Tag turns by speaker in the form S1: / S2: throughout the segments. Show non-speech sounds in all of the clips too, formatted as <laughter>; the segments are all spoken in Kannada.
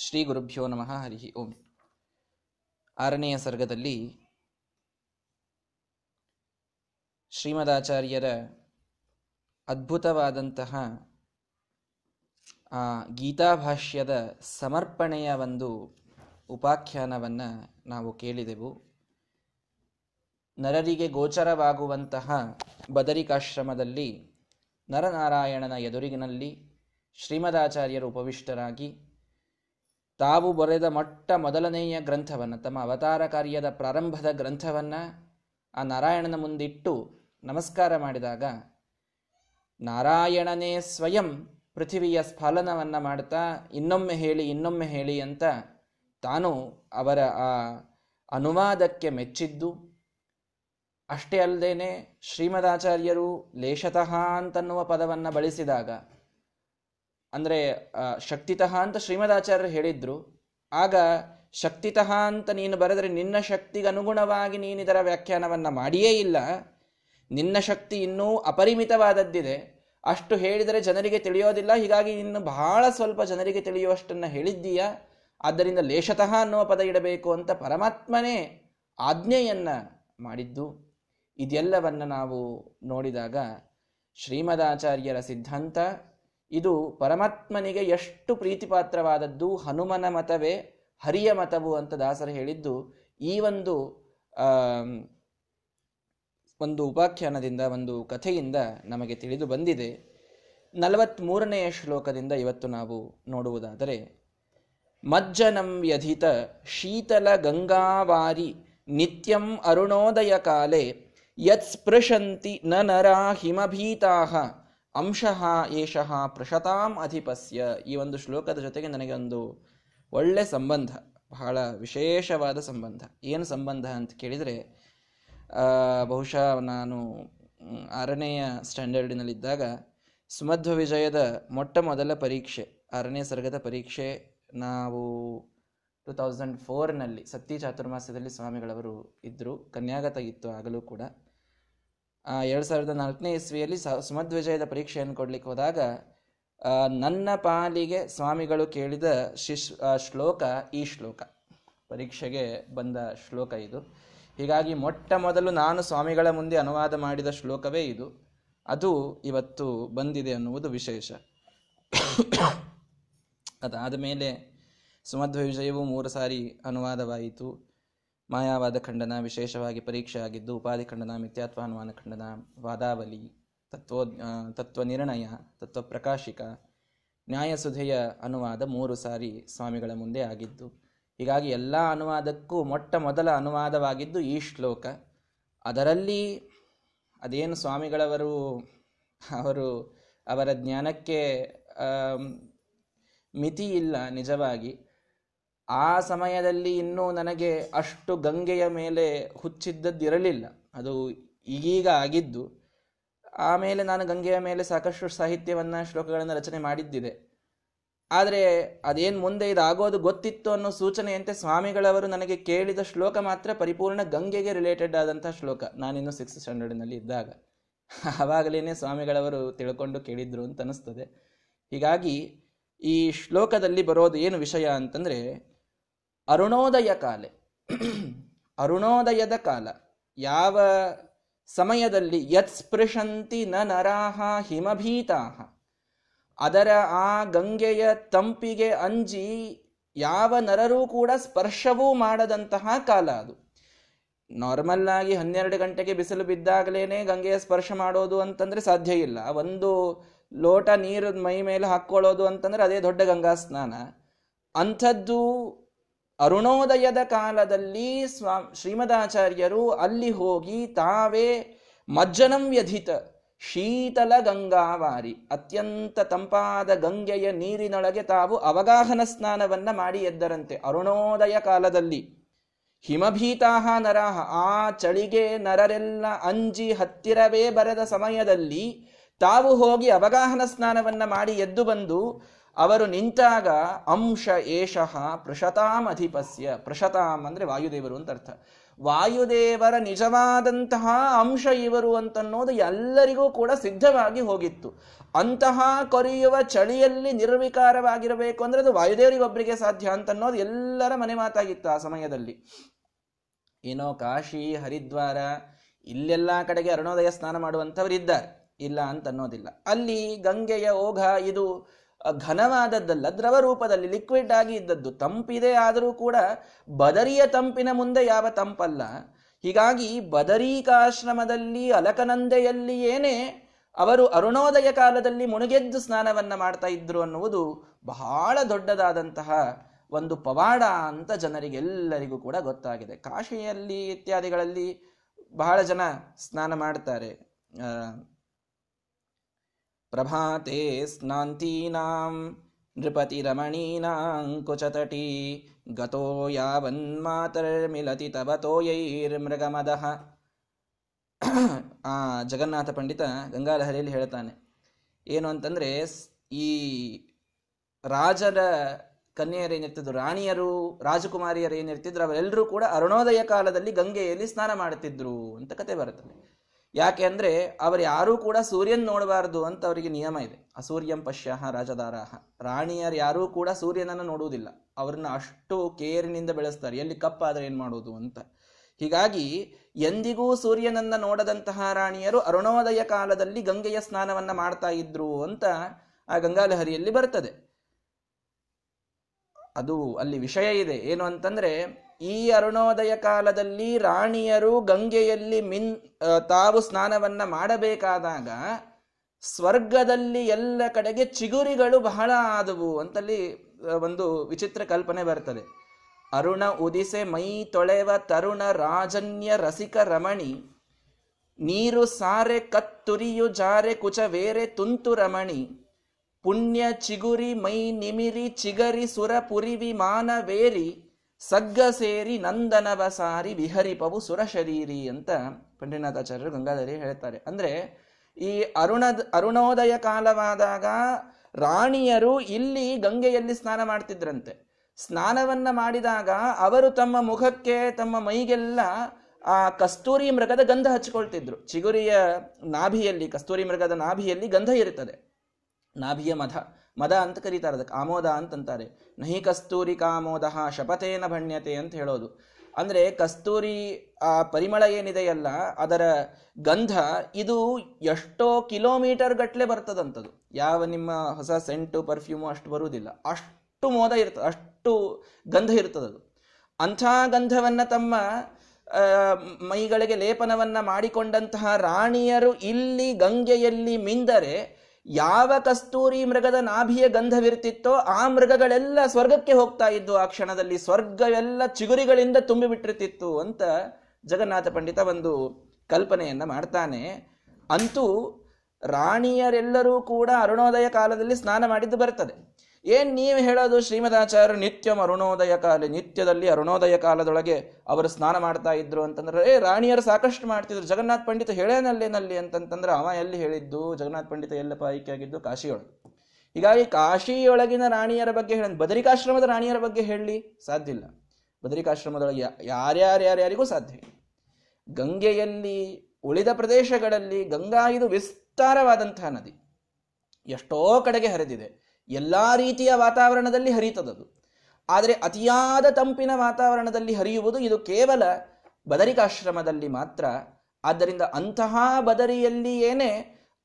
S1: ಶ್ರೀ ಗುರುಭ್ಯೋ ನಮಃ ಹರಿ ಓಂ. ಆರನೆಯ ಸರ್ಗದಲ್ಲಿ ಶ್ರೀಮದಾಚಾರ್ಯರ ಅದ್ಭುತವಾದಂತಹ, ಆ, ಗೀತಾಭಾಷ್ಯದ ಸಮರ್ಪಣೆಯ ಒಂದು ಉಪಾಖ್ಯಾನವನ್ನು ನಾವು ಕೇಳಿದೆವು. ನರರಿಗೆ ಗೋಚರವಾಗುವಂತಹ ಬದರಿಕಾಶ್ರಮದಲ್ಲಿ ನರನಾರಾಯಣನ ಎದುರಿಗಿನಲ್ಲಿ ಶ್ರೀಮದಾಚಾರ್ಯರು ಉಪವಿಷ್ಟರಾಗಿ ತಾವು ಬರೆದ ಮೊಟ್ಟ ಮೊದಲನೆಯ ಗ್ರಂಥವನ್ನು, ತಮ್ಮ ಅವತಾರ ಕಾರ್ಯದ ಪ್ರಾರಂಭದ ಗ್ರಂಥವನ್ನು ಆ ನಾರಾಯಣನ ಮುಂದಿಟ್ಟು ನಮಸ್ಕಾರ ಮಾಡಿದಾಗ, ನಾರಾಯಣನೇ ಸ್ವಯಂ ಪೃಥಿವಿಯ ಸ್ಫಲನವನ್ನು ಮಾಡ್ತಾ, ಇನ್ನೊಮ್ಮೆ ಹೇಳಿ ಇನ್ನೊಮ್ಮೆ ಹೇಳಿ ಅಂತ ತಾನು ಅವರ ಆ ಅನುವಾದಕ್ಕೆ ಮೆಚ್ಚಿದ್ದು, ಅಷ್ಟೇ ಅಲ್ಲದೇನೆ ಶ್ರೀಮದಾಚಾರ್ಯರು ಲೇಷತಃ ಅಂತನ್ನುವ ಪದವನ್ನು ಬಳಸಿದಾಗ ಅಂದರೆ ಶಕ್ತಿತಃ ಅಂತ ಶ್ರೀಮದಾಚಾರ್ಯರು ಹೇಳಿದ್ರು. ಆಗ, ಶಕ್ತಿತಃ ಅಂತ ನೀನು ಬರೆದರೆ ನಿನ್ನ ಶಕ್ತಿಗೆ ಅನುಗುಣವಾಗಿ ನೀನು ಇದರ ವ್ಯಾಖ್ಯಾನವನ್ನು ಮಾಡಿಯೇ ಇಲ್ಲ. ನಿನ್ನ ಶಕ್ತಿ ಇನ್ನೂ ಅಪರಿಮಿತವಾದದ್ದಿದೆ. ಅಷ್ಟು ಹೇಳಿದರೆ ಜನರಿಗೆ ತಿಳಿಯೋದಿಲ್ಲ. ಹೀಗಾಗಿ ಇನ್ನು ಬಹಳ ಸ್ವಲ್ಪ ಜನರಿಗೆ ತಿಳಿಯುವಷ್ಟನ್ನು ಹೇಳಿದ್ದೀಯಾ? ಆದ್ದರಿಂದ ಲೇಷತಃ ಅನ್ನುವ ಪದ ಇಡಬೇಕು ಅಂತ ಪರಮಾತ್ಮನೇ ಆಜ್ಞೆಯನ್ನು ಮಾಡಿದ್ದು. ಇದೆಲ್ಲವನ್ನು ನಾವು ನೋಡಿದಾಗ ಶ್ರೀಮದಾಚಾರ್ಯರ ಸಿದ್ಧಾಂತ ಇದು ಪರಮಾತ್ಮನಿಗೆ ಎಷ್ಟು ಪ್ರೀತಿಪಾತ್ರವಾದದ್ದು ಹನುಮನ ಮತವೇ ಹರಿಯ ಮತವು ಅಂತ ದಾಸರು ಹೇಳಿದ್ದು, ಈ ಒಂದು ಒಂದು ಉಪಾಖ್ಯಾನದಿಂದ, ಒಂದು ಕಥೆಯಿಂದ ನಮಗೆ ತಿಳಿದು ಬಂದಿದೆ. ನಲವತ್ಮೂರನೆಯ ಶ್ಲೋಕದಿಂದ ಇವತ್ತು ನಾವು ನೋಡುವುದಾದರೆ, ಮಜ್ಜನಂ ವ್ಯಧಿತ ಶೀತಲ ಗಂಗಾವಾರಿ ನಿತ್ಯಂ ಅರುಣೋದಯ ಕಾಲೆ ಯತ್ ಸ್ಪೃಶಂತಿ ನ ನರಾ ಹಿಮಭೀತಾ ಅಂಶಃ ಏಷಃ ಪ್ರಶತಾಂ ಅಧಿಪಸ್ಯ. ಈ ಒಂದು ಶ್ಲೋಕದ ಜೊತೆಗೆ ನನಗೆ ಒಂದು ಒಳ್ಳೆ ಸಂಬಂಧ, ಬಹಳ ವಿಶೇಷವಾದ ಸಂಬಂಧ. ಏನು ಸಂಬಂಧ ಅಂತ ಕೇಳಿದರೆ ಬಹುಶಃ ನಾನು ಆರನೆಯ ಸ್ಟ್ಯಾಂಡರ್ಡಿನಲ್ಲಿದ್ದಾಗ ಸುಮಧ್ವ ವಿಜಯದ ಮೊಟ್ಟ ಮೊದಲ ಪರೀಕ್ಷೆ, ಆರನೇ ಸರ್ಗದ ಪರೀಕ್ಷೆ ನಾವು ಟು ತೌಸಂಡ್ ಫೋರ್ನಲ್ಲಿ ಸತ್ಯ ಚಾತುರ್ಮಾಸ್ಯದಲ್ಲಿ ಸ್ವಾಮಿಗಳವರು ಇದ್ದರು. ಕನ್ಯಾಗತ ಇತ್ತು ಆಗಲೂ ಕೂಡ. ಎರಡು ಸಾವಿರದ ನಾಲ್ಕನೇ ಇಸ್ವಿಯಲ್ಲಿ ಸುಮಧ್ವಜಯದ ಪರೀಕ್ಷೆಯನ್ನು ಕೊಡಲಿಕ್ಕೆ ಹೋದಾಗ ನನ್ನ ಪಾಲಿಗೆ ಸ್ವಾಮಿಗಳು ಕೇಳಿದ ಶಿಶ್ ಶ್ಲೋಕ, ಈ ಶ್ಲೋಕ. ಪರೀಕ್ಷೆಗೆ ಬಂದ ಶ್ಲೋಕ ಇದು. ಹೀಗಾಗಿ ಮೊಟ್ಟ ಮೊದಲು ನಾನು ಸ್ವಾಮಿಗಳ ಮುಂದೆ ಅನುವಾದ ಮಾಡಿದ ಶ್ಲೋಕವೇ ಇದು. ಅದು ಇವತ್ತು ಬಂದಿದೆ ಅನ್ನುವುದು ವಿಶೇಷ. ಅದಾದ ಮೇಲೆ ಸುಮಧ್ವ ವಿಜಯವು ಮೂರು ಸಾರಿ ಅನುವಾದವಾಯಿತು. ಮಾಯಾವಾದ ಖಂಡನ ವಿಶೇಷವಾಗಿ ಪರೀಕ್ಷೆ ಆಗಿದ್ದು ಉಪಾಧಿ ಖಂಡನ ಮಿಥ್ಯಾತ್ವಾನುಮಾನ ಖಂಡನ ವಾದಾವಲಿ ತತ್ವೋ ತತ್ವ ನಿರ್ಣಯ, ತತ್ವ ಪ್ರಕಾಶಿಕ ನ್ಯಾಯಸುಧೆಯ ಅನುವಾದ ಮೂರು ಸಾರಿ ಸ್ವಾಮಿಗಳ ಮುಂದೆ ಆಗಿದ್ದು, ಹೀಗಾಗಿ ಎಲ್ಲ ಅನುವಾದಕ್ಕೂ ಮೊಟ್ಟ ಮೊದಲ ಅನುವಾದವಾಗಿದ್ದು ಈ ಶ್ಲೋಕ. ಅದರಲ್ಲಿ ಅದೇನು ಸ್ವಾಮಿಗಳವರು, ಅವರು ಅವರ ಜ್ಞಾನಕ್ಕೆ ಮಿತಿ ಇಲ್ಲ ನಿಜವಾಗಿ. ಆ ಸಮಯದಲ್ಲಿ ಇನ್ನೂ ನನಗೆ ಅಷ್ಟು ಗಂಗೆಯ ಮೇಲೆ ಹುಚ್ಚಿದ್ದದ್ದಿರಲಿಲ್ಲ. ಅದು ಈಗೀಗ ಆಗಿದ್ದು, ಆಮೇಲೆ ನಾನು ಗಂಗೆಯ ಮೇಲೆ ಸಾಕಷ್ಟು ಸಾಹಿತ್ಯವನ್ನು, ಶ್ಲೋಕಗಳನ್ನು ರಚನೆ ಮಾಡಿದ್ದಿದೆ. ಆದರೆ ಅದೇನು ಮುಂದೆ ಇದಾಗೋದು ಗೊತ್ತಿತ್ತು ಅನ್ನೋ ಸೂಚನೆಯಂತೆ ಸ್ವಾಮಿಗಳವರು ನನಗೆ ಕೇಳಿದ ಶ್ಲೋಕ ಮಾತ್ರ ಪರಿಪೂರ್ಣ ಗಂಗೆಗೆ ರಿಲೇಟೆಡ್ ಆದಂಥ ಶ್ಲೋಕ. ನಾನಿನ್ನು ಸಿಕ್ಸ್ ಸ್ಟ್ಯಾಂಡರ್ಡ್ನಲ್ಲಿ ಇದ್ದಾಗ. ಆವಾಗಲೇ ಸ್ವಾಮಿಗಳವರು ತಿಳ್ಕೊಂಡು ಕೇಳಿದ್ರು ಅಂತ ಅನಿಸ್ತದೆ. ಹೀಗಾಗಿ ಈ ಶ್ಲೋಕದಲ್ಲಿ ಬರೋದು ಏನು ವಿಷಯ ಅಂತಂದ್ರೆ ಅರುಣೋದಯ ಕಾಲೆ. <clears throat> ಅರುಣೋದಯದ ಕಾಲ. ಯಾವ ಸಮಯದಲ್ಲಿ ಯತ್ ಸ್ಪೃಶಂತಿ ನ ನರಾಹ ಹಿಮಭೀತಾಹ. ಅದರ ಆ ಗಂಗೆಯ ತಂಪಿಗೆ ಅಂಜಿ ಯಾವ ನರರೂ ಕೂಡ ಸ್ಪರ್ಶವೂ ಮಾಡದಂತಹ ಕಾಲ ಅದು. ನಾರ್ಮಲ್ ಆಗಿ ಹನ್ನೆರಡು ಗಂಟೆಗೆ ಬಿಸಿಲು ಬಿದ್ದಾಗಲೇನೆ ಗಂಗೆಯ ಸ್ಪರ್ಶ ಮಾಡೋದು ಅಂತಂದ್ರೆ ಸಾಧ್ಯ ಇಲ್ಲ. ಒಂದು ಲೋಟ ನೀರು ಮೈ ಮೇಲೆ ಹಾಕ್ಕೊಳ್ಳೋದು ಅಂತಂದ್ರೆ ಅದೇ ದೊಡ್ಡ ಗಂಗಾ ಸ್ನಾನ. ಅಂಥದ್ದು ಅರುಣೋದಯದ ಕಾಲದಲ್ಲಿ ಸ್ವಾ, ಶ್ರೀಮದಾಚಾರ್ಯರು ಅಲ್ಲಿ ಹೋಗಿ ತಾವೇ ಮಜ್ಜನಂ ವ್ಯಧಿತ ಶೀತಲ ಗಂಗಾವಾರಿ. ಅತ್ಯಂತ ತಂಪಾದ ಗಂಗೆಯ ನೀರಿನೊಳಗೆ ತಾವು ಅವಗಾಹನ ಸ್ನಾನವನ್ನ ಮಾಡಿ ಎದ್ದರಂತೆ. ಅರುಣೋದಯ ಕಾಲದಲ್ಲಿ. ಹಿಮಭೀತಾಹ ನರಾಹ. ಆ ಚಳಿಗೆ ನರರೆಲ್ಲ ಅಂಜಿ ಹತ್ತಿರವೇ ಬರದ ಸಮಯದಲ್ಲಿ ತಾವು ಹೋಗಿ ಅವಗಾಹನ ಸ್ನಾನವನ್ನ ಮಾಡಿ ಎದ್ದು ಬಂದು ಅವರು ನಿಂತಾಗ ಅಂಶ ಏಷಃ ಪ್ರಶತಾಂ ಅಧಿಪಸ್ಯ ಪೃಷತಾಂ ಅಂದರೆ ವಾಯುದೇವರು ಅಂತ ಅರ್ಥ. ವಾಯುದೇವರ ನಿಜವಾದಂತಹ ಅಂಶ ಇವರು ಅಂತನ್ನೋದು ಎಲ್ಲರಿಗೂ ಕೂಡ ಸಿದ್ಧವಾಗಿ ಹೋಗಿತ್ತು. ಅಂತಹ ಕೊರೆಯುವ ಚಳಿಯಲ್ಲಿ ನಿರ್ವಿಕಾರವಾಗಿರಬೇಕು ಅಂದರೆ ಅದು ವಾಯುದೇವರಿಗೊಬ್ಬರಿಗೆ ಸಾಧ್ಯ ಅಂತನ್ನೋದು ಎಲ್ಲರ ಮನೆ ಮಾತಾಗಿತ್ತು ಆ ಸಮಯದಲ್ಲಿ. ಏನೋ ಕಾಶಿ, ಹರಿದ್ವಾರ, ಇಲ್ಲೆಲ್ಲ ಕಡೆಗೆ ಅರುಣೋದಯ ಸ್ನಾನ ಮಾಡುವಂಥವರಿದ್ದಾರೆ. ಇಲ್ಲ ಅಂತ ಅನ್ನೋದಿಲ್ಲ ಅಲ್ಲಿ ಗಂಗೆಯ ಓಘ ಇದು ಘನವಾದದ್ದಲ್ಲ ದ್ರವ ರೂಪದಲ್ಲಿ ಲಿಕ್ವಿಡ್ ಆಗಿ ಇದ್ದದ್ದು. ತಂಪಿದೆ ಆದರೂ ಕೂಡ ಬದರಿಯ ತಂಪಿನ ಮುಂದೆ ಯಾವ ತಂಪಲ್ಲ. ಹೀಗಾಗಿ ಬದರೀಕಾಶ್ರಮದಲ್ಲಿ ಅಲಕನಂದೆಯಲ್ಲಿ ಏನೇ ಅವರು ಅರುಣೋದಯ ಕಾಲದಲ್ಲಿ ಮುಳುಗೆದ್ದು ಸ್ನಾನವನ್ನು ಮಾಡ್ತಾ ಇದ್ರು ಅನ್ನುವುದು ಬಹಳ ದೊಡ್ಡದಾದಂತಹ ಒಂದು ಪವಾಡ ಅಂತ ಜನರಿಗೆಲ್ಲರಿಗೂ ಕೂಡ ಗೊತ್ತಾಗಿದೆ. ಕಾಶಿಯಲ್ಲಿ ಇತ್ಯಾದಿಗಳಲ್ಲಿ ಬಹಳ ಜನ ಸ್ನಾನ ಮಾಡ್ತಾರೆ. ಪ್ರಭಾತೆ ಸ್ನಾಂತೀನಾಂ ನೃಪತಿರಮಣೀನಾಂ ಕುಚತಟಿ ಗತೋ ಯಾವನ್ಮಾತರ್ಮಿಲತಿ ತವತೋಯೈರ್ಮೃಗಮದಃ ಆ ಜಗನ್ನಾಥ ಪಂಡಿತ ಗಂಗಾಲಹರಿಯಲ್ಲಿ ಹೇಳ್ತಾನೆ ಏನು ಅಂತಂದರೆ, ಈ ರಾಜರ ಕನ್ಯೆಯರು ಏನಿರ್ತಿದ್ರು, ರಾಣಿಯರು, ರಾಜಕುಮಾರಿಯರು ಏನಿರ್ತಿದ್ರು, ಅವರೆಲ್ಲರೂ ಕೂಡ ಅರುಣೋದಯ ಕಾಲದಲ್ಲಿ ಗಂಗೆಯಲ್ಲಿ ಸ್ನಾನ ಮಾಡುತ್ತಿದ್ರು ಅಂತ ಕತೆ ಬರುತ್ತದೆ. ಯಾಕೆ ಅಂದರೆ ಅವರು ಯಾರೂ ಕೂಡ ಸೂರ್ಯನ್ ನೋಡಬಾರದು ಅಂತ ಅವರಿಗೆ ನಿಯಮ ಇದೆ. ಅಸೂರ್ಯಂ ಪಶ್ಯಾಹ ರಾಜದಾರಾಹ ರಾಣಿಯರು ಯಾರೂ ಕೂಡ ಸೂರ್ಯನನ್ನು ನೋಡುವುದಿಲ್ಲ. ಅವ್ರನ್ನ ಅಷ್ಟು ಕೇರಿನಿಂದ ಬೆಳೆಸ್ತಾರೆ. ಎಲ್ಲಿ ಕಪ್ಪಾದರೆ ಏನು ಮಾಡುವುದು ಅಂತ. ಹೀಗಾಗಿ ಎಂದಿಗೂ ಸೂರ್ಯನನ್ನ ನೋಡದಂತಹ ರಾಣಿಯರು ಅರುಣೋದಯ ಕಾಲದಲ್ಲಿ ಗಂಗೆಯ ಸ್ನಾನವನ್ನ ಮಾಡ್ತಾ ಇದ್ರು ಅಂತ ಆ ಗಂಗಾಲಹರಿಯಲ್ಲಿ ಬರ್ತದೆ. ಅದು ಅಲ್ಲಿ ವಿಷಯ ಇದೆ. ಏನು ಅಂತಂದ್ರೆ ಈ ಅರುಣೋದಯ ಕಾಲದಲ್ಲಿ ರಾಣಿಯರು ಗಂಗೆಯಲ್ಲಿ ಮಿನ್ ತಾವು ಸ್ನಾನವನ್ನ ಮಾಡಬೇಕಾದಾಗ ಸ್ವರ್ಗದಲ್ಲಿ ಎಲ್ಲ ಕಡೆಗೆ ಚಿಗುರಿಗಳು ಬಹಳ ಆದವು ಅಂತಲ್ಲಿ ಒಂದು ವಿಚಿತ್ರ ಕಲ್ಪನೆ ಬರ್ತದೆ. ಅರುಣ ಉದಿಸೆ ಮೈ ತೊಳೆವ ತರುಣ ರಾಜನ್ಯ ರಸಿಕ ರಮಣಿ, ನೀರು ಸಾರೆ ಕತ್ತುರಿಯು ಜಾರೆ ಕುಚವೇರೆ ತುಂತು ರಮಣಿ, ಪುಣ್ಯ ಚಿಗುರಿ ಮೈ ನಿಮಿರಿ ಚಿಗರಿ ಸುರ ಪುರಿವಿ ಮಾನವೇರಿ ಸಗ್ಗ ಸೇರಿ ನಂದನವ ಸಾರಿ ವಿಹರಿಪವು ಸುರ ಶರೀರಿ ಅಂತ ಪಂಡಿನಾಥಾಚಾರ್ಯರು ಗಂಗಾಧರಿ ಹೇಳ್ತಾರೆ. ಅಂದ್ರೆ ಈ ಅರುಣದ ಅರುಣೋದಯ ಕಾಲವಾದಾಗ ರಾಣಿಯರು ಇಲ್ಲಿ ಗಂಗೆಯಲ್ಲಿ ಸ್ನಾನ ಮಾಡ್ತಿದ್ರಂತೆ. ಸ್ನಾನವನ್ನ ಮಾಡಿದಾಗ ಅವರು ತಮ್ಮ ಮುಖಕ್ಕೆ, ತಮ್ಮ ಮೈಗೆಲ್ಲ ಆ ಕಸ್ತೂರಿ ಮೃಗದ ಗಂಧ ಹಚ್ಕೊಳ್ತಿದ್ರು ಚಿಗುರಿಯ ನಾಭಿಯಲ್ಲಿ, ಕಸ್ತೂರಿ ಮೃಗದ ನಾಭಿಯಲ್ಲಿ ಗಂಧ ಇರುತ್ತದೆ. ನಾಭಿಯ ಮಧ. ಮದ ಅಂತ ಕರೀತಾರೆ, ಅದಕ್ಕೆ ಆಮೋದ ಅಂತಂತಾರೆ. ನಹಿ ಕಸ್ತೂರಿ ಕಾಮೋದ ಶಪಥೇನ ಭಣ್ಯತೆ ಅಂತ ಹೇಳೋದು. ಅಂದರೆ ಕಸ್ತೂರಿ, ಆ ಪರಿಮಳ ಏನಿದೆಯಲ್ಲ, ಅದರ ಗಂಧ ಇದು ಎಷ್ಟೋ ಕಿಲೋಮೀಟರ್ ಗಟ್ಟಲೆ ಬರ್ತದಂಥದ್ದು ಯಾವ ನಿಮ್ಮ ಹೊಸ ಸೆಂಟು ಪರ್ಫ್ಯೂಮು ಅಷ್ಟು ಬರುವುದಿಲ್ಲ. ಅಷ್ಟು ಮೋದ ಇರ್ತದೆ, ಅಷ್ಟು ಗಂಧ ಇರ್ತದದು. ಅಂಥ ಗಂಧವನ್ನು ತಮ್ಮ ಮೈಗಳಿಗೆ ಲೇಪನವನ್ನು ಮಾಡಿಕೊಂಡಂತಹ ರಾಣಿಯರು ಇಲ್ಲಿ ಗಂಗೆಯಲ್ಲಿ ಮಿಂದರೆ ಯಾವ ಕಸ್ತೂರಿ ಮೃಗದ ನಾಭಿಯ ಗಂಧವಿರ್ತಿತ್ತೋ ಆ ಮೃಗಗಳೆಲ್ಲ ಸ್ವರ್ಗಕ್ಕೆ ಹೋಗ್ತಾ ಇದ್ದು ಆ ಕ್ಷಣದಲ್ಲಿ ಸ್ವರ್ಗವೆಲ್ಲ ಚಿಗುರಿಗಳಿಂದ ತುಂಬಿಬಿಟ್ಟಿರ್ತಿತ್ತು ಅಂತ ಜಗನ್ನಾಥ ಪಂಡಿತ ಒಂದು ಕಲ್ಪನೆಯನ್ನ ಮಾಡ್ತಾನೆ. ಅಂತೂ ರಾಣಿಯರೆಲ್ಲರೂ ಕೂಡ ಅರುಣೋದಯ ಕಾಲದಲ್ಲಿ ಸ್ನಾನ ಮಾಡಿದ್ದು ಬರ್ತದೆ. ಏನ್ ನೀವು ಹೇಳೋದು ಶ್ರೀಮದಾಚಾರ್ಯರು ನಿತ್ಯ ಅರುಣೋದಯ ಕಾಲ, ನಿತ್ಯದಲ್ಲಿ ಅರುಣೋದಯ ಕಾಲದೊಳಗೆ ಅವರು ಸ್ನಾನ ಮಾಡ್ತಾ ಇದ್ರು ಅಂತಂದ್ರೆ, ಏ, ರಾಣಿಯರು ಸಾಕಷ್ಟು ಮಾಡ್ತಿದ್ರು, ಜಗನ್ನಾಥ ಪಂಡಿತ ಹೇಳೇನಲ್ಲೇನಲ್ಲಿ? ಅಂತಂತಂದ್ರೆ, ಅವ ಎಲ್ಲಿ ಹೇಳಿದ್ದು? ಜಗನ್ನಾಥ ಪಂಡಿತ ಎಲ್ಲಪ್ಪ ಆಯ್ಕೆ ಆಗಿದ್ದು ಕಾಶಿಯೊಳಗೆ. ಹೀಗಾಗಿ ಕಾಶಿಯೊಳಗಿನ ರಾಣಿಯರ ಬಗ್ಗೆ ಹೇಳ ಬದರಿಕಾಶ್ರಮದ ರಾಣಿಯರ ಬಗ್ಗೆ ಹೇಳಲಿ ಸಾಧ್ಯ ಇಲ್ಲ. ಬದರಿಕಾಶ್ರಮದೊಳಗೆ ಯಾರ್ಯಾರ್ಯಾರ್ಯಾರಿಗೂ ಸಾಧ್ಯ ಗಂಗೆಯಲ್ಲಿ ಉಳಿದ ಪ್ರದೇಶಗಳಲ್ಲಿ ಗಂಗಾ ಇದು ವಿಸ್ತಾರವಾದಂತಹ ನದಿ. ಎಷ್ಟೋ ಕಡೆಗೆ ಹರಿದಿದೆ. ಎಲ್ಲಾ ರೀತಿಯ ವಾತಾವರಣದಲ್ಲಿ ಹರಿತದದು. ಆದರೆ ಅತಿಯಾದ ತಂಪಿನ ವಾತಾವರಣದಲ್ಲಿ ಹರಿಯುವುದು ಇದು ಕೇವಲ ಬದರಿಕಾಶ್ರಮದಲ್ಲಿ ಮಾತ್ರ. ಆದ್ದರಿಂದ ಅಂತಹ ಬದರಿಯಲ್ಲಿ ಏನೇ,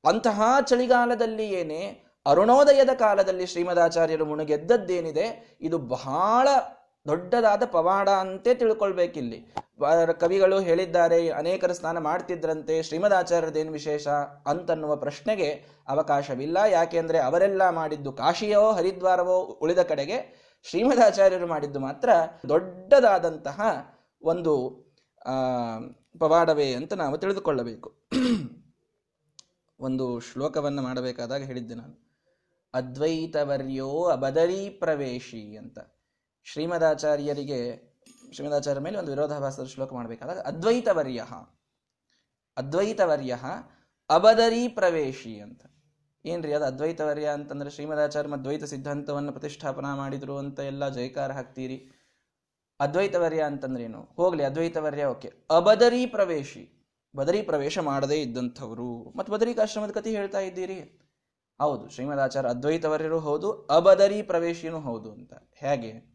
S1: ಅಂತಹ ಚಳಿಗಾಲದಲ್ಲಿ ಏನೇ, ಅರುಣೋದಯದ ಕಾಲದಲ್ಲಿ ಶ್ರೀಮದಾಚಾರ್ಯರು ಮುಣುಗೆದ್ದದ್ದೇನಿದೆ, ಇದು ಬಹಳ ದೊಡ್ಡದಾದ ಪವಾಡ ಅಂತೆ ತಿಳ್ಕೊಳ್ಬೇಕಿಲ್ಲಿ. ಕವಿಗಳು ಹೇಳಿದ್ದಾರೆ, ಅನೇಕರು ಸ್ನಾನ ಮಾಡ್ತಿದ್ರಂತೆ ಶ್ರೀಮದಾಚಾರ್ಯರದೇನು ವಿಶೇಷ ಅಂತನ್ನುವ ಪ್ರಶ್ನೆಗೆ ಅವಕಾಶವಿಲ್ಲ. ಯಾಕೆಂದ್ರೆ ಅವರೆಲ್ಲ ಮಾಡಿದ್ದು ಕಾಶಿಯೋ, ಹರಿದ್ವಾರವೋ ಉಳಿದ ಕಡೆಗೆ ಶ್ರೀಮದಾಚಾರ್ಯರು ಮಾಡಿದ್ದು ಮಾತ್ರ ದೊಡ್ಡದಾದಂತಹ ಒಂದು ಪವಾಡವೇ ಅಂತ ನಾವು ತಿಳಿದುಕೊಳ್ಳಬೇಕು. ಒಂದು ಶ್ಲೋಕವನ್ನು ಮಾಡಬೇಕಾದಾಗ ಹೇಳಿದ್ದೆ ನಾನು. ಅದ್ವೈತವರ್ಯೋ ಅಬದರಿ ಪ್ರವೇಶಿ ಅಂತ. ಶ್ರೀಮದಾಚಾರ್ಯರಿಗೆ ಶ್ರೀಮದಾಚಾರ್ಯ ಮೇಲೆ ಒಂದು ವಿರೋಧಾಭಾಸದ ಶ್ಲೋಕ ಮಾಡಬೇಕಾದಾಗ, ಅದ್ವೈತವರ್ಯ ಅದ್ವೈತವರ್ಯ ಅಬದರಿ ಪ್ರವೇಶಿ ಅಂತ. ಏನ್ರಿ ಅದು ಅದ್ವೈತವರ್ಯ ಅಂತಂದ್ರೆ ಶ್ರೀಮದಾಚಾರ್ಯ ಅದ್ವೈತ ಸಿದ್ಧಾಂತವನ್ನು ಪ್ರತಿಷ್ಠಾಪನಾ ಮಾಡಿದ್ರು ಅಂತ ಎಲ್ಲ ಜಯಕಾರ ಹಾಕ್ತೀರಿ. ಅದ್ವೈತವರ್ಯ ಅಂತಂದ್ರೇನು? ಹೋಗ್ಲಿ, ಅದ್ವೈತವರ್ಯ, ಓಕೆ. ಅಬದರಿ ಪ್ರವೇಶಿ. ಬದರಿ ಪ್ರವೇಶ ಮಾಡದೇ ಇದ್ದಂಥವ್ರು. ಮತ್ತು ಬದರಿಕಾಶ್ರಮದ ಕಥೆ ಹೇಳ್ತಾ ಇದ್ದೀರಿ. ಹೌದು, ಶ್ರೀಮದಾಚಾರ್ಯ ಅದ್ವೈತವರ್ಯರು ಹೌದು ಅಬದರಿ ಪ್ರವೇಶಿನೂ ಹೌದು ಅಂತ. ಹೇಗೆ?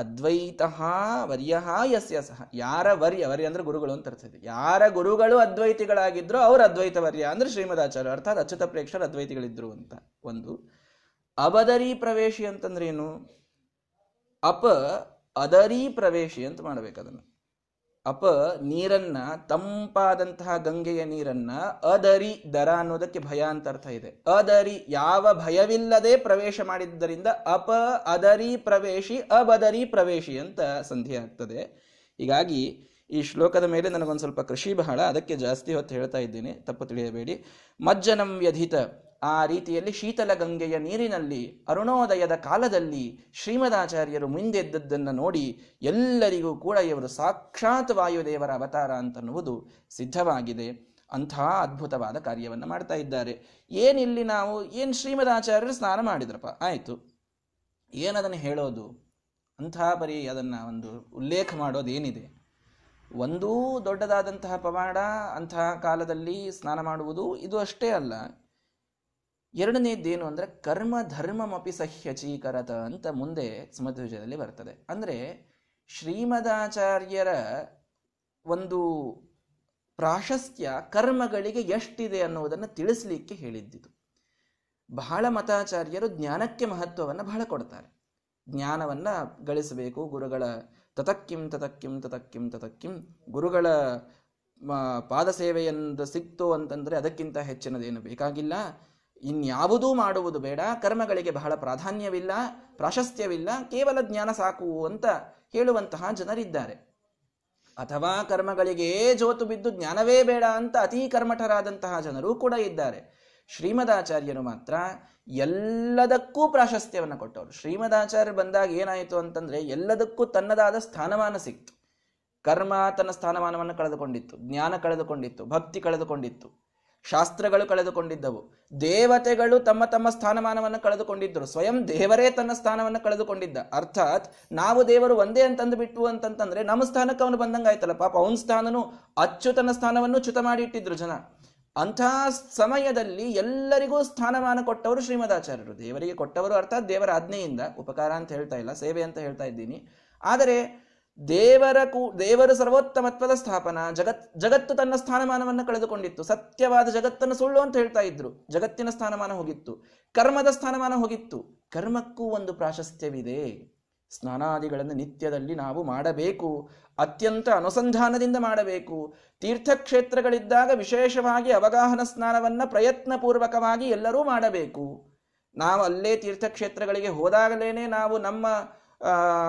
S1: ಅದ್ವೈತ ವರ್ಯ ಯಸ್ಯ ಸಹ. ಯಾರ ವರ್ಯ ವರ್ಯ ಅಂದ್ರೆ ಗುರುಗಳು ಅಂತ ಅರ್ಥ ಇದೆ. ಯಾರ ಗುರುಗಳು ಅದ್ವೈತಿಗಳಾಗಿದ್ರು ಅವರು ಅದ್ವೈತ ವರ್ಯ ಅಂದ್ರೆ ಶ್ರೀಮದಾಚಾರ್ಯ. ಅರ್ಥಾತ್ ಅಚ್ಯುತ ಪ್ರೇಕ್ಷರ ಅದ್ವೈತಿಗಳಿದ್ರು ಅಂತ ಒಂದು. ಅಬದರಿ ಪ್ರವೇಶಿ ಅಂತಂದ್ರೇನು? ಅಪ ಅದರಿ ಪ್ರವೇಶಿ ಅಂತ ಮಾಡ್ಬೇಕು ಅದನ್ನು. ಅಪ ನೀರನ್ನ ತಂಪಾದಂತಹ ಗಂಗೆಯ ನೀರನ್ನ ಅದರಿ ದರ ಅನ್ನೋದಕ್ಕೆ ಭಯ ಅಂತ ಅರ್ಥ ಇದೆ. ಅದರಿ ಯಾವ ಭಯವಿಲ್ಲದೆ ಪ್ರವೇಶ ಮಾಡಿದ್ದರಿಂದ ಅಪ ಅದರಿ ಪ್ರವೇಶಿ ಅಬದರಿ ಪ್ರವೇಶಿ ಅಂತ ಸಂಧಿ ಆಗ್ತದೆ. ಹೀಗಾಗಿ ಈ ಶ್ಲೋಕದ ಮೇಲೆ ನನಗೊಂದು ಸ್ವಲ್ಪ ಕೃಷಿ ಬಹಳ ಅದಕ್ಕೆ ಜಾಸ್ತಿ ಹೊತ್ತು ಹೇಳ್ತಾ ಇದ್ದೀನಿ. ತಪ್ಪು ತಿಳಿಯಬೇಡಿ. ಮಜ್ಜನಂ ವ್ಯಧಿತ. ಆ ರೀತಿಯಲ್ಲಿ ಶೀತಲ ಗಂಗೆಯ ನೀರಿನಲ್ಲಿ ಅರುಣೋದಯದ ಕಾಲದಲ್ಲಿ ಶ್ರೀಮದಾಚಾರ್ಯರು ಮುಂದೆದ್ದದ್ದನ್ನು ನೋಡಿ ಎಲ್ಲರಿಗೂ ಕೂಡ ಇವರು ಸಾಕ್ಷಾತ್ ವಾಯುದೇವರ ಅವತಾರ ಅಂತನ್ನುವುದು ಸಿದ್ಧವಾಗಿದೆ. ಅಂಥ ಅದ್ಭುತವಾದ ಕಾರ್ಯವನ್ನು ಮಾಡ್ತಾ ಇದ್ದಾರೆ. ಏನಿಲ್ಲಿ ನಾವು ಏನು ಶ್ರೀಮದಾಚಾರ್ಯರು ಸ್ನಾನ ಮಾಡಿದ್ರಪ್ಪ? ಆಯಿತು. ಏನದನ್ನು ಹೇಳೋದು? ಅಂಥ ಪರಿ ಅದನ್ನು ಒಂದು ಉಲ್ಲೇಖ ಮಾಡೋದು ಏನಿದೆ ಒಂದೂ ದೊಡ್ಡದಾದಂತಹ ಪವಾಡ ಅಂತಹ ಕಾಲದಲ್ಲಿ ಸ್ನಾನ ಮಾಡುವುದು ಇದು ಅಷ್ಟೇ ಅಲ್ಲ. ಎರಡನೇದ್ದೇನು ಅಂದರೆ ಕರ್ಮ ಧರ್ಮಮಪಿ ಸಹ್ಯಚೀಕರತ ಅಂತ ಮುಂದೆ ಸ್ಮಧ್ವಜದಲ್ಲಿ ಬರ್ತದೆ. ಅಂದರೆ ಶ್ರೀಮದಾಚಾರ್ಯರ ಒಂದು ಪ್ರಾಶಸ್ತ್ಯ ಕರ್ಮಗಳಿಗೆ ಎಷ್ಟಿದೆ ಅನ್ನುವುದನ್ನು ತಿಳಿಸ್ಲಿಕ್ಕೆ ಹೇಳಿದ್ದಿತು. ಬಹಳ ಮತಾಚಾರ್ಯರು ಜ್ಞಾನಕ್ಕೆ ಮಹತ್ವವನ್ನು ಬಹಳ ಕೊಡ್ತಾರೆ. ಜ್ಞಾನವನ್ನು ಗಳಿಸಬೇಕು, ಗುರುಗಳ ತತಕ್ಕಿಂ ತತಕ್ಕಿಂ ತತಕ್ಕಿಂ ತತಕ್ಕಿಂ, ಗುರುಗಳ ಪಾದ ಸೇವೆಯಿಂದ ಸಿಕ್ತು ಅಂತಂದರೆ ಅದಕ್ಕಿಂತ ಹೆಚ್ಚಿನದೇನು ಬೇಕಾಗಿಲ್ಲ. ಇನ್ಯಾವುದೂ ಮಾಡುವುದು ಬೇಡ, ಕರ್ಮಗಳಿಗೆ ಬಹಳ ಪ್ರಾಧಾನ್ಯವಿಲ್ಲ, ಪ್ರಾಶಸ್ತ್ಯವಿಲ್ಲ, ಕೇವಲ ಜ್ಞಾನ ಸಾಕು ಅಂತ ಹೇಳುವಂತಹ ಜನರಿದ್ದಾರೆ. ಅಥವಾ ಕರ್ಮಗಳಿಗೆ ಜೋತು ಬಿದ್ದು ಜ್ಞಾನವೇ ಬೇಡ ಅಂತ ಅತೀ ಕರ್ಮಠರಾದಂತಹ ಜನರು ಕೂಡ ಇದ್ದಾರೆ. ಶ್ರೀಮದಾಚಾರ್ಯರು ಮಾತ್ರ ಎಲ್ಲದಕ್ಕೂ ಪ್ರಾಶಸ್ತ್ಯವನ್ನು ಕೊಟ್ಟವರು. ಶ್ರೀಮದಾಚಾರ್ಯ ಬಂದಾಗ ಏನಾಯಿತು ಅಂತಂದ್ರೆ ಎಲ್ಲದಕ್ಕೂ ತನ್ನದಾದ ಸ್ಥಾನಮಾನ ಸಿಕ್ತು. ಕರ್ಮ ತನ್ನ ಸ್ಥಾನಮಾನವನ್ನು ಕಳೆದುಕೊಂಡಿತ್ತು, ಜ್ಞಾನ ಕಳೆದುಕೊಂಡಿತ್ತು, ಭಕ್ತಿ ಕಳೆದುಕೊಂಡಿತ್ತು. ಶಾಸ್ತ್ರಗಳು ಕಳೆದುಕೊಂಡಿದ್ದವು. ದೇವತೆಗಳು ತಮ್ಮ ತಮ್ಮ ಸ್ಥಾನಮಾನವನ್ನು ಕಳೆದುಕೊಂಡಿದ್ದರು. ಸ್ವಯಂ ದೇವರೇ ತನ್ನ ಸ್ಥಾನವನ್ನು ಕಳೆದುಕೊಂಡಿದ್ದ. ಅರ್ಥಾತ್ ನಾವು ದೇವರು ಒಂದೇ ಅಂತಂದು ಬಿಟ್ಟು ಅಂತಂತಂದ್ರೆ ನಮ್ಮ ಸ್ಥಾನಕ್ಕೆ ಅವನು ಬಂದಂಗಾಯ್ತಲ್ಲ. ಪಾಪ ಅವನ ಸ್ಥಾನನು ಅಚ್ಯುತನ ಸ್ಥಾನವನ್ನು ಚ್ಯುತ ಮಾಡಿ ಇಟ್ಟಿದ್ರು ಜನ. ಅಂಥ ಸಮಯದಲ್ಲಿ ಎಲ್ಲರಿಗೂ ಸ್ಥಾನಮಾನ ಕೊಟ್ಟವರು ಶ್ರೀಮದಾಚಾರ್ಯರು. ದೇವರಿಗೆ ಕೊಟ್ಟವರು ಅರ್ಥಾತ್ ದೇವರ ಆಜ್ಞೆಯಿಂದ ಉಪಕಾರ ಅಂತ ಹೇಳ್ತಾ ಇಲ್ಲ, ಸೇವೆ ಅಂತ ಹೇಳ್ತಾ ಇದ್ದೀನಿ. ಆದರೆ ದೇವರ ಕೂ, ದೇವರು ಸರ್ವೋತ್ತಮತ್ವದ ಸ್ಥಾಪನ, ಜಗತ್, ಜಗತ್ತು ತನ್ನ ಸ್ಥಾನಮಾನವನ್ನು ಕಳೆದುಕೊಂಡಿತ್ತು. ಸತ್ಯವಾದ ಜಗತ್ತನ್ನು ಸುಳ್ಳು ಅಂತ ಹೇಳ್ತಾ ಇದ್ರು. ಜಗತ್ತಿನ ಸ್ಥಾನಮಾನ ಹೋಗಿತ್ತು. ಕರ್ಮದ ಸ್ಥಾನಮಾನ ಹೋಗಿತ್ತು. ಕರ್ಮಕ್ಕೂ ಒಂದು ಪ್ರಾಶಸ್ತ್ಯವಿದೆ. ಸ್ನಾನಾದಿಗಳನ್ನು ನಿತ್ಯದಲ್ಲಿ ನಾವು ಮಾಡಬೇಕು. ಅತ್ಯಂತ ಅನುಸಂಧಾನದಿಂದ ಮಾಡಬೇಕು. ತೀರ್ಥಕ್ಷೇತ್ರಗಳಿದ್ದಾಗ ವಿಶೇಷವಾಗಿ ಅವಗಾಹನ ಸ್ನಾನವನ್ನ ಪ್ರಯತ್ನಪೂರ್ವಕವಾಗಿ ಎಲ್ಲರೂ ಮಾಡಬೇಕು. ನಾವು ಅಲ್ಲೇ ತೀರ್ಥಕ್ಷೇತ್ರಗಳಿಗೆ ಹೋದಾಗಲೇನೆ ನಾವು ನಮ್ಮ